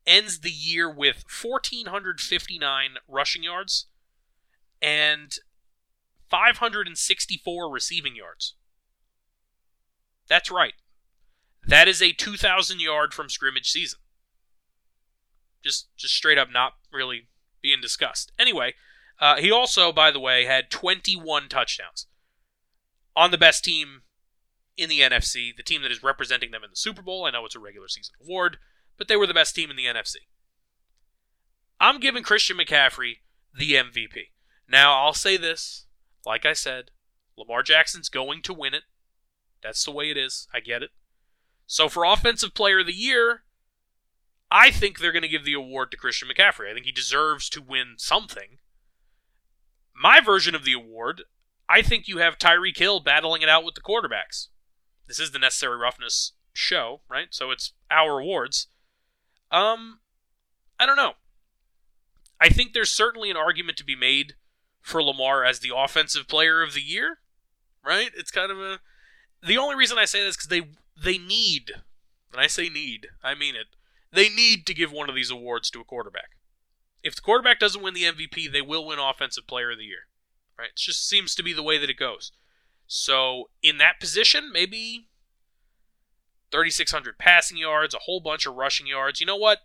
ends the year with 1,459 rushing yards and 564 receiving yards. That's right. That is a 2,000 yard from scrimmage season. Just, just straight up not really being discussed. Anyway, uh, he also, by the way, had 21 touchdowns on the best team in the NFC, the team that is representing them in the Super Bowl. I know it's a regular season award, but they were the best team in the NFC. I'm giving Christian McCaffrey the MVP. Now, I'll say this like I said, Lamar Jackson's going to win it. That's the way it is. I get it. So for Offensive Player of the Year, I think they're going to give the award to Christian McCaffrey. I think he deserves to win something. My version of the award, I think you have Tyreek Hill battling it out with the quarterbacks. This is the necessary roughness show, right? So it's our awards. Um, I don't know. I think there's certainly an argument to be made for Lamar as the offensive player of the year, right? It's kind of a. The only reason I say this because they they need, and I say need, I mean it. They need to give one of these awards to a quarterback. If the quarterback doesn't win the MVP, they will win Offensive Player of the Year, right? It just seems to be the way that it goes. So in that position, maybe 3,600 passing yards, a whole bunch of rushing yards. You know what?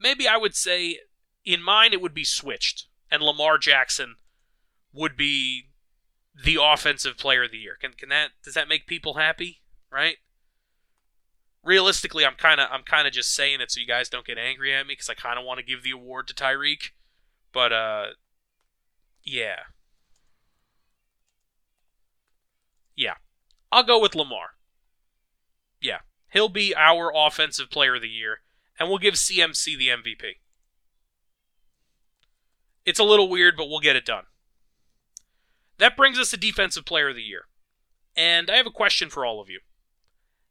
Maybe I would say in mine it would be switched, and Lamar Jackson would be the offensive player of the year. Can can that does that make people happy? Right? Realistically, I'm kind of I'm kind of just saying it so you guys don't get angry at me because I kind of want to give the award to Tyreek, but uh, yeah, yeah, I'll go with Lamar. Yeah, he'll be our offensive player of the year, and we'll give CMC the MVP. It's a little weird, but we'll get it done. That brings us to Defensive Player of the Year. And I have a question for all of you.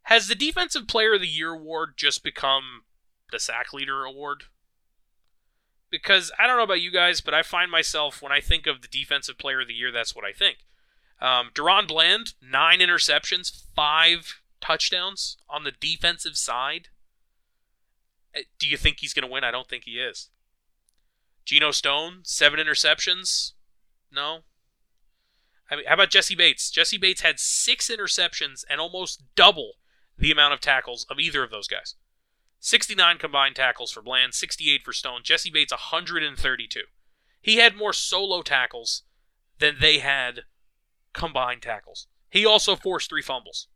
Has the Defensive Player of the Year award just become the Sack Leader award? Because I don't know about you guys, but I find myself, when I think of the Defensive Player of the Year, that's what I think. Um, Bland, nine interceptions, five touchdowns on the defensive side. Uh, do you think he's going to win? I don't think he is. Geno Stone, seven interceptions. No. I mean, how about Jessie Bates? Jessie Bates had six interceptions and almost double the amount of tackles of either of those guys. 69 combined tackles for Bland, 68 for Stone. Jessie Bates, 132. He had more solo tackles than they had combined tackles. He also forced three fumbles.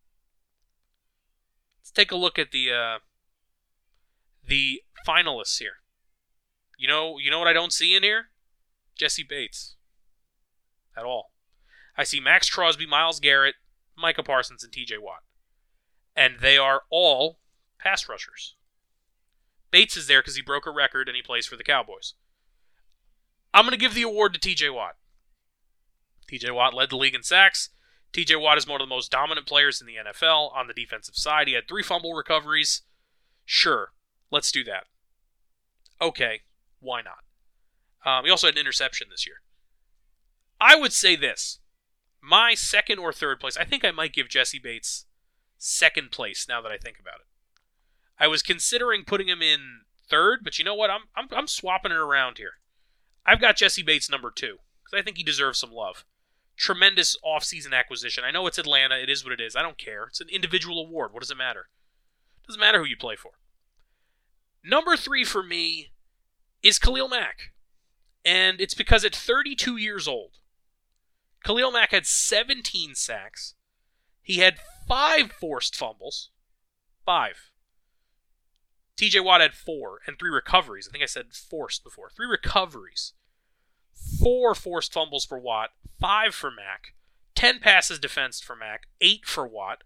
Let's take a look at the uh, the finalists here. You know, you know what I don't see in here? Jessie Bates. At all. I see Maxx Crosby, Myles Garrett, Micah Parsons, and TJ Watt. And they are all pass rushers. Bates is there because he broke a record and he plays for the Cowboys. I'm going to give the award to TJ Watt. TJ Watt led the league in sacks. TJ Watt is one of the most dominant players in the NFL on the defensive side. He had three fumble recoveries. Sure, let's do that. Okay, why not? Um, he also had an interception this year. I would say this. My second or third place, I think I might give Jessie Bates second place now that I think about it. I was considering putting him in third, but you know what? I'm, I'm, I'm swapping it around here. I've got Jessie Bates number two because I think he deserves some love. Tremendous offseason acquisition. I know it's Atlanta. It is what it is. I don't care. It's an individual award. What does it matter? It doesn't matter who you play for. Number three for me is Khalil Mack. And it's because at 32 years old, Khalil Mack had 17 sacks. He had five forced fumbles. Five. TJ Watt had four and three recoveries. I think I said forced before. Three recoveries. Four forced fumbles for Watt, five for Mack, 10 passes defensed for Mack, eight for Watt.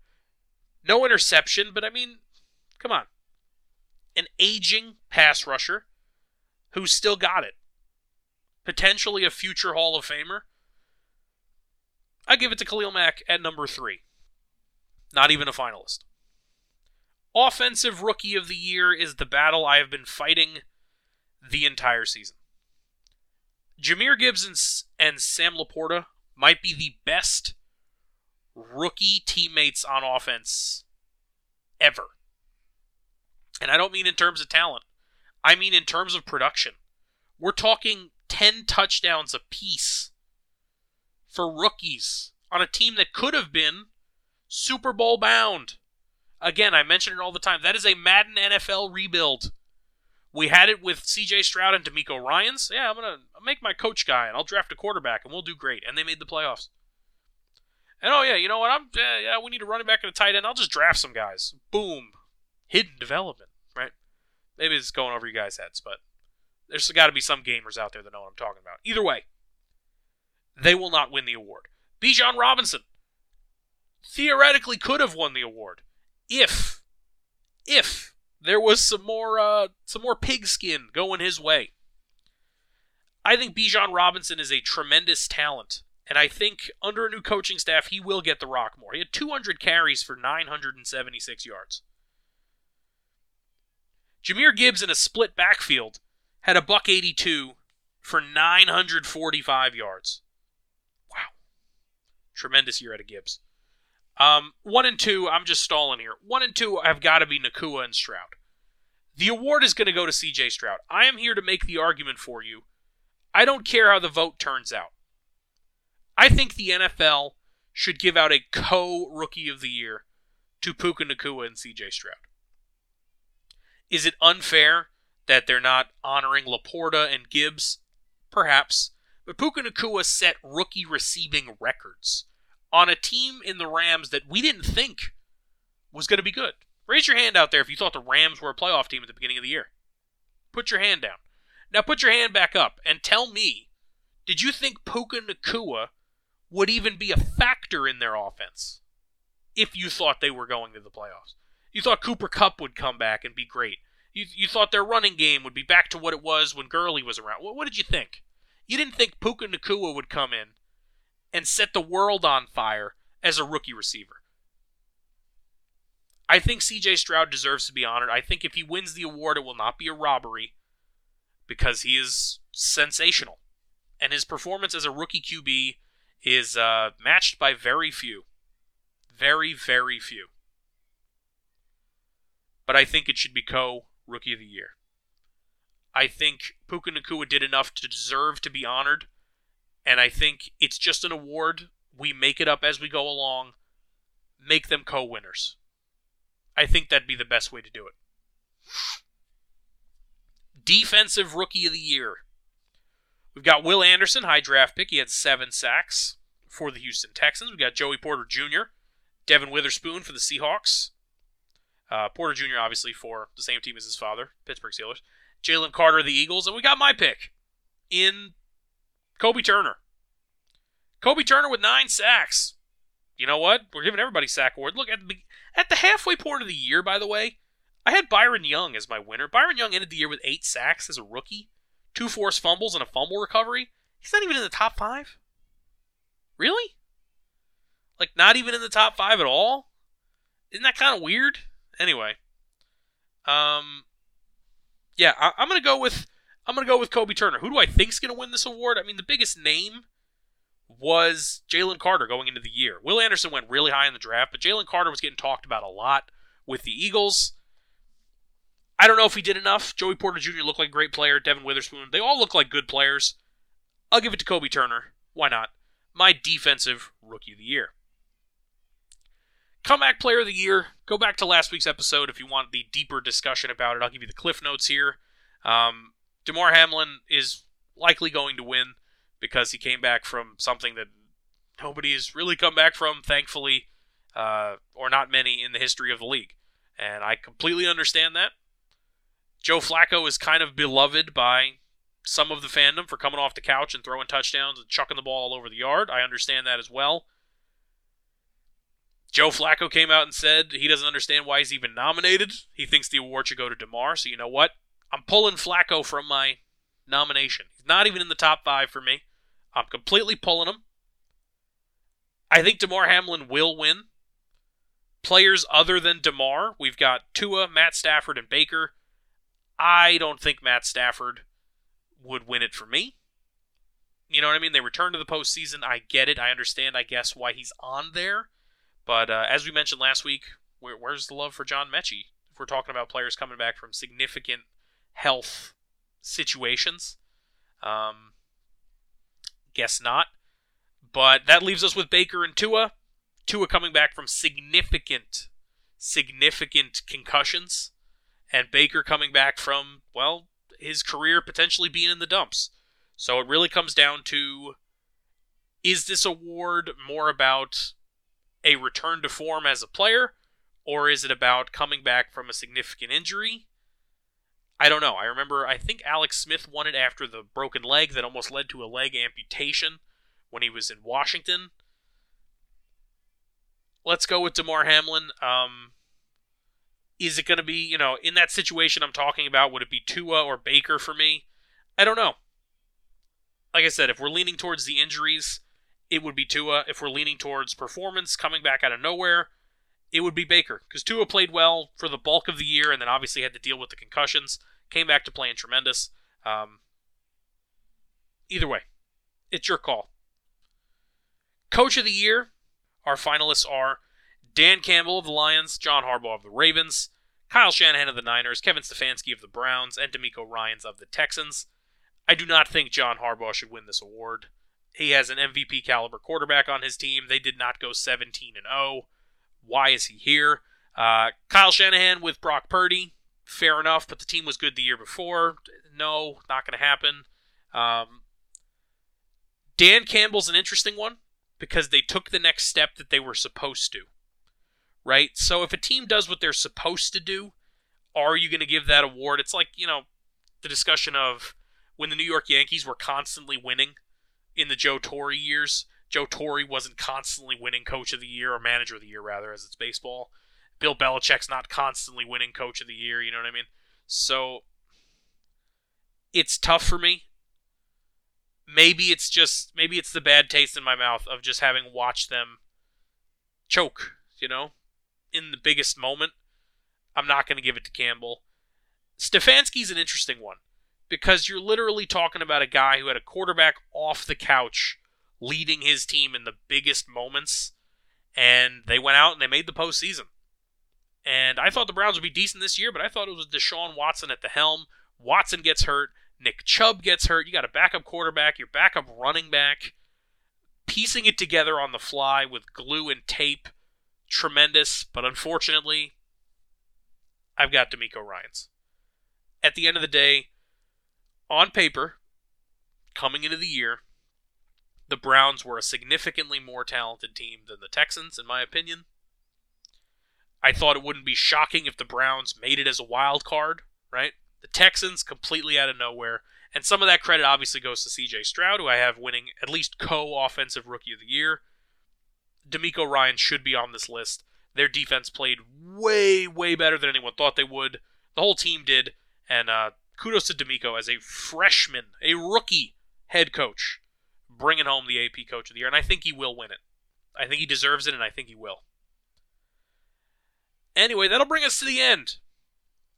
No interception, but I mean, come on. An aging pass rusher who's still got it. Potentially a future Hall of Famer. I give it to Khalil Mack at number three. Not even a finalist. Offensive Rookie of the Year is the battle I have been fighting the entire season. Jahmyr Gibbs and Sam LaPorta might be the best rookie teammates on offense ever. And I don't mean in terms of talent. I mean, in terms of production, we're talking 10 touchdowns apiece for rookies on a team that could have been Super Bowl bound. Again, I mention it all the time. That is a Madden NFL rebuild. We had it with CJ Stroud and DeMeco Ryans. Yeah, I'm to make my coach guy and I'll draft a quarterback and we'll do great. And they made the playoffs. And oh, yeah, you know what? I'm yeah, yeah, we need a running back and a tight end. I'll just draft some guys. Boom. Hidden development, right? Maybe it's going over you guys' heads, but there's got to be some gamers out there that know what I'm talking about. Either way, they will not win the award. Bijan Robinson, theoretically could have won the award if if there was some more uh, some more pigskin going his way. I think Bijan Robinson is a tremendous talent, and I think under a new coaching staff he will get the rock more. He had 200 carries for 976 yards. Jahmyr Gibbs in a split backfield had a buck 82 for 945 yards. Wow. Tremendous year out of Gibbs. Um, one and two, I'm just stalling here. One and two have got to be Nacua and Stroud. The award is going to go to CJ Stroud. I am here to make the argument for you. I don't care how the vote turns out. I think the NFL should give out a co rookie of the year to Puka Nacua and CJ Stroud. Is it unfair that they're not honoring LaPorta and Gibbs? Perhaps. But Puka Nacua set rookie receiving records on a team in the Rams that we didn't think was going to be good. Raise your hand out there if you thought the Rams were a playoff team at the beginning of the year. Put your hand down. Now put your hand back up and tell me, did you think Puka Nacua would even be a factor in their offense if you thought they were going to the playoffs? You thought Cooper Kupp would come back and be great. You, you thought their running game would be back to what it was when Gurley was around. What, what did you think? You didn't think Puka Nacua would come in and set the world on fire as a rookie receiver. I think CJ Stroud deserves to be honored. I think if he wins the award, it will not be a robbery because he is sensational. And his performance as a rookie QB is uh, matched by very few. Very, very few but I think it should be Co Rookie of the Year. I think Puka Nacua did enough to deserve to be honored, and I think it's just an award. We make it up as we go along, make them co winners. I think that'd be the best way to do it. Defensive Rookie of the Year. We've got Will Anderson, high draft pick. He had seven sacks for the Houston Texans. We've got Joey Porter Jr., Devon Witherspoon for the Seahawks, uh, Porter Jr., obviously, for the same team as his father, Pittsburgh Steelers. Jalen Carter, the Eagles. And we got my pick in Kobie Turner. Kobie Turner with nine sacks. You know what? We're giving everybody sack award. Look, at the, at the halfway point of the year, by the way, I had Byron Young as my winner. Byron Young ended the year with eight sacks as a rookie, two forced fumbles, and a fumble recovery. He's not even in the top five. Really? Like, not even in the top five at all? Isn't that kind of weird? Anyway, um, yeah, I, am gonna go with I'm gonna go with Kobie Turner. Who do I think's gonna win this award? I mean, the biggest name was Jalen Carter going into the year. Will Anderson went really high in the draft, but Jalen Carter was getting talked about a lot with the Eagles. I don't know if he did enough. Joey Porter Jr. looked like a great player. Devon Witherspoon. They all look like good players. I'll give it to Kobie Turner. Why not? My defensive rookie of the year. Comeback Player of the Year. Go back to last week's episode if you want the deeper discussion about it. I'll give you the cliff notes here. Um, Damar Hamlin is likely going to win because he came back from something that nobody has really come back from, thankfully, uh, or not many in the history of the league. And I completely understand that. Joe Flacco is kind of beloved by some of the fandom for coming off the couch and throwing touchdowns and chucking the ball all over the yard. I understand that as well. Joe Flacco came out and said he doesn't understand why he's even nominated. He thinks the award should go to Damar. So you know what? I'm pulling Flacco from my nomination. He's not even in the top five for me. I'm completely pulling him. I think Damar Hamlin will win. Players other than Damar, we've got Tua, Matt Stafford, and Baker. I don't think Matt Stafford would win it for me. You know what I mean? They return to the postseason. I get it. I understand, I guess, why he's on there. But uh, as we mentioned last week, where, where's the love for John Metchie? If we're talking about players coming back from significant health situations, um, guess not. But that leaves us with Baker and Tua. Tua coming back from significant, significant concussions, and Baker coming back from well, his career potentially being in the dumps. So it really comes down to is this award more about a return to form as a player, or is it about coming back from a significant injury? I don't know. I remember, I think Alex Smith won it after the broken leg that almost led to a leg amputation when he was in Washington. let's go with Damar Hamlin. Um, is it going to be, you know, in that situation I'm talking about, would it be Tua or Baker for me? I don't know. Like I said, if we're leaning towards the injuries, it would be Tua. If we're leaning towards performance coming back out of nowhere, it would be Baker. Because Tua played well for the bulk of the year and then obviously had to deal with the concussions. Came back to playing tremendous. Um, either way, it's your call. Coach of the Year, our finalists are Dan Campbell of the Lions, John Harbaugh of the Ravens, Kyle Shanahan of the Niners, Kevin Stefanski of the Browns, and DeMeco Ryans of the Texans. I do not think John Harbaugh should win this award. He has an MVP caliber quarterback on his team. They did not go 17 and 0. Why is he here? Uh, Kyle Shanahan with Brock Purdy, fair enough, but the team was good the year before. No, not going to happen. Um, Dan Campbell's an interesting one because they took the next step that they were supposed to. Right? So if a team does what they're supposed to do, are you going to give that award? It's like, you know, the discussion of when the New York Yankees were constantly winning in the Joe Torre years. Joe Torre wasn't constantly winning coach of the year or manager of the year, rather, as it's baseball. Bill Belichick's not constantly winning coach of the year, you know what I mean? So it's tough for me. Maybe it's just maybe it's the bad taste in my mouth of just having watched them choke, you know, in the biggest moment. I'm not going to give it to Campbell. Stefanski's an interesting one because you're literally talking about a guy who had a quarterback off the couch leading his team in the biggest moments, and they went out and they made the postseason. And I thought the Browns would be decent this year, but I thought it was Deshaun Watson at the helm. Watson gets hurt. Nick Chubb gets hurt. You got a backup quarterback, your backup running back. Piecing it together on the fly with glue and tape. Tremendous, but unfortunately, I've got DeMeco Ryans. At the end of the day, on paper, coming into the year, the Browns were a significantly more talented team than the Texans, in my opinion. I thought it wouldn't be shocking if the Browns made it as a wild card, right? The Texans completely out of nowhere. And some of that credit obviously goes to CJ Stroud, who I have winning at least co offensive rookie of the year. DeMeco Ryan should be on this list. Their defense played way, way better than anyone thought they would. The whole team did. And uh, kudos to DeMeco as a freshman, a rookie head coach, bringing home the AP Coach of the Year. And I think he will win it. I think he deserves it, and I think he will. Anyway, that'll bring us to the end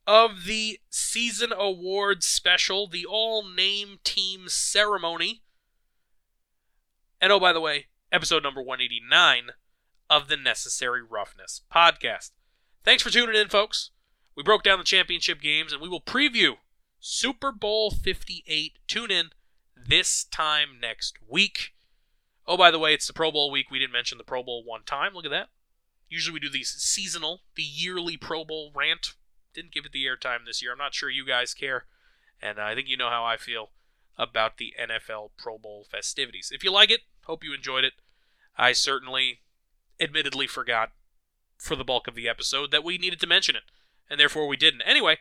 of the season awards special, the all name team ceremony. And oh, by the way, episode number 189 of the Necessary Roughness podcast. Thanks for tuning in, folks. We broke down the championship games and we will preview Super Bowl 58. Tune in this time next week. Oh, by the way, it's the Pro Bowl week. We didn't mention the Pro Bowl one time. Look at that. Usually we do these seasonal, the yearly Pro Bowl rant. Didn't give it the airtime this year. I'm not sure you guys care. And I think you know how I feel about the NFL Pro Bowl festivities. If you like it, hope you enjoyed it. I certainly, admittedly, forgot for the bulk of the episode that we needed to mention it, and therefore we didn't. Anyway,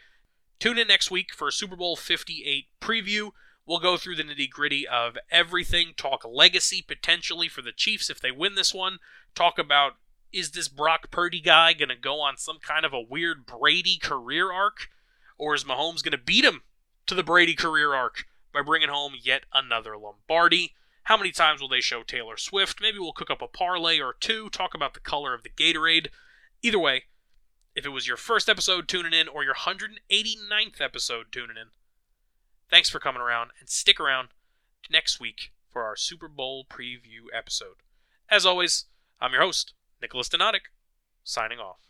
Tune in next week for a Super Bowl 58 preview. We'll go through the nitty gritty of everything, talk legacy potentially for the Chiefs if they win this one, talk about is this Brock Purdy guy going to go on some kind of a weird Brady career arc, or is Mahomes going to beat him to the Brady career arc by bringing home yet another Lombardi? How many times will they show Taylor Swift? Maybe we'll cook up a parlay or two, talk about the color of the Gatorade. Either way, if it was your first episode tuning in or your 189th episode tuning in, thanks for coming around and stick around next week for our Super Bowl preview episode. As always, I'm your host, Nikolas Donadic, signing off.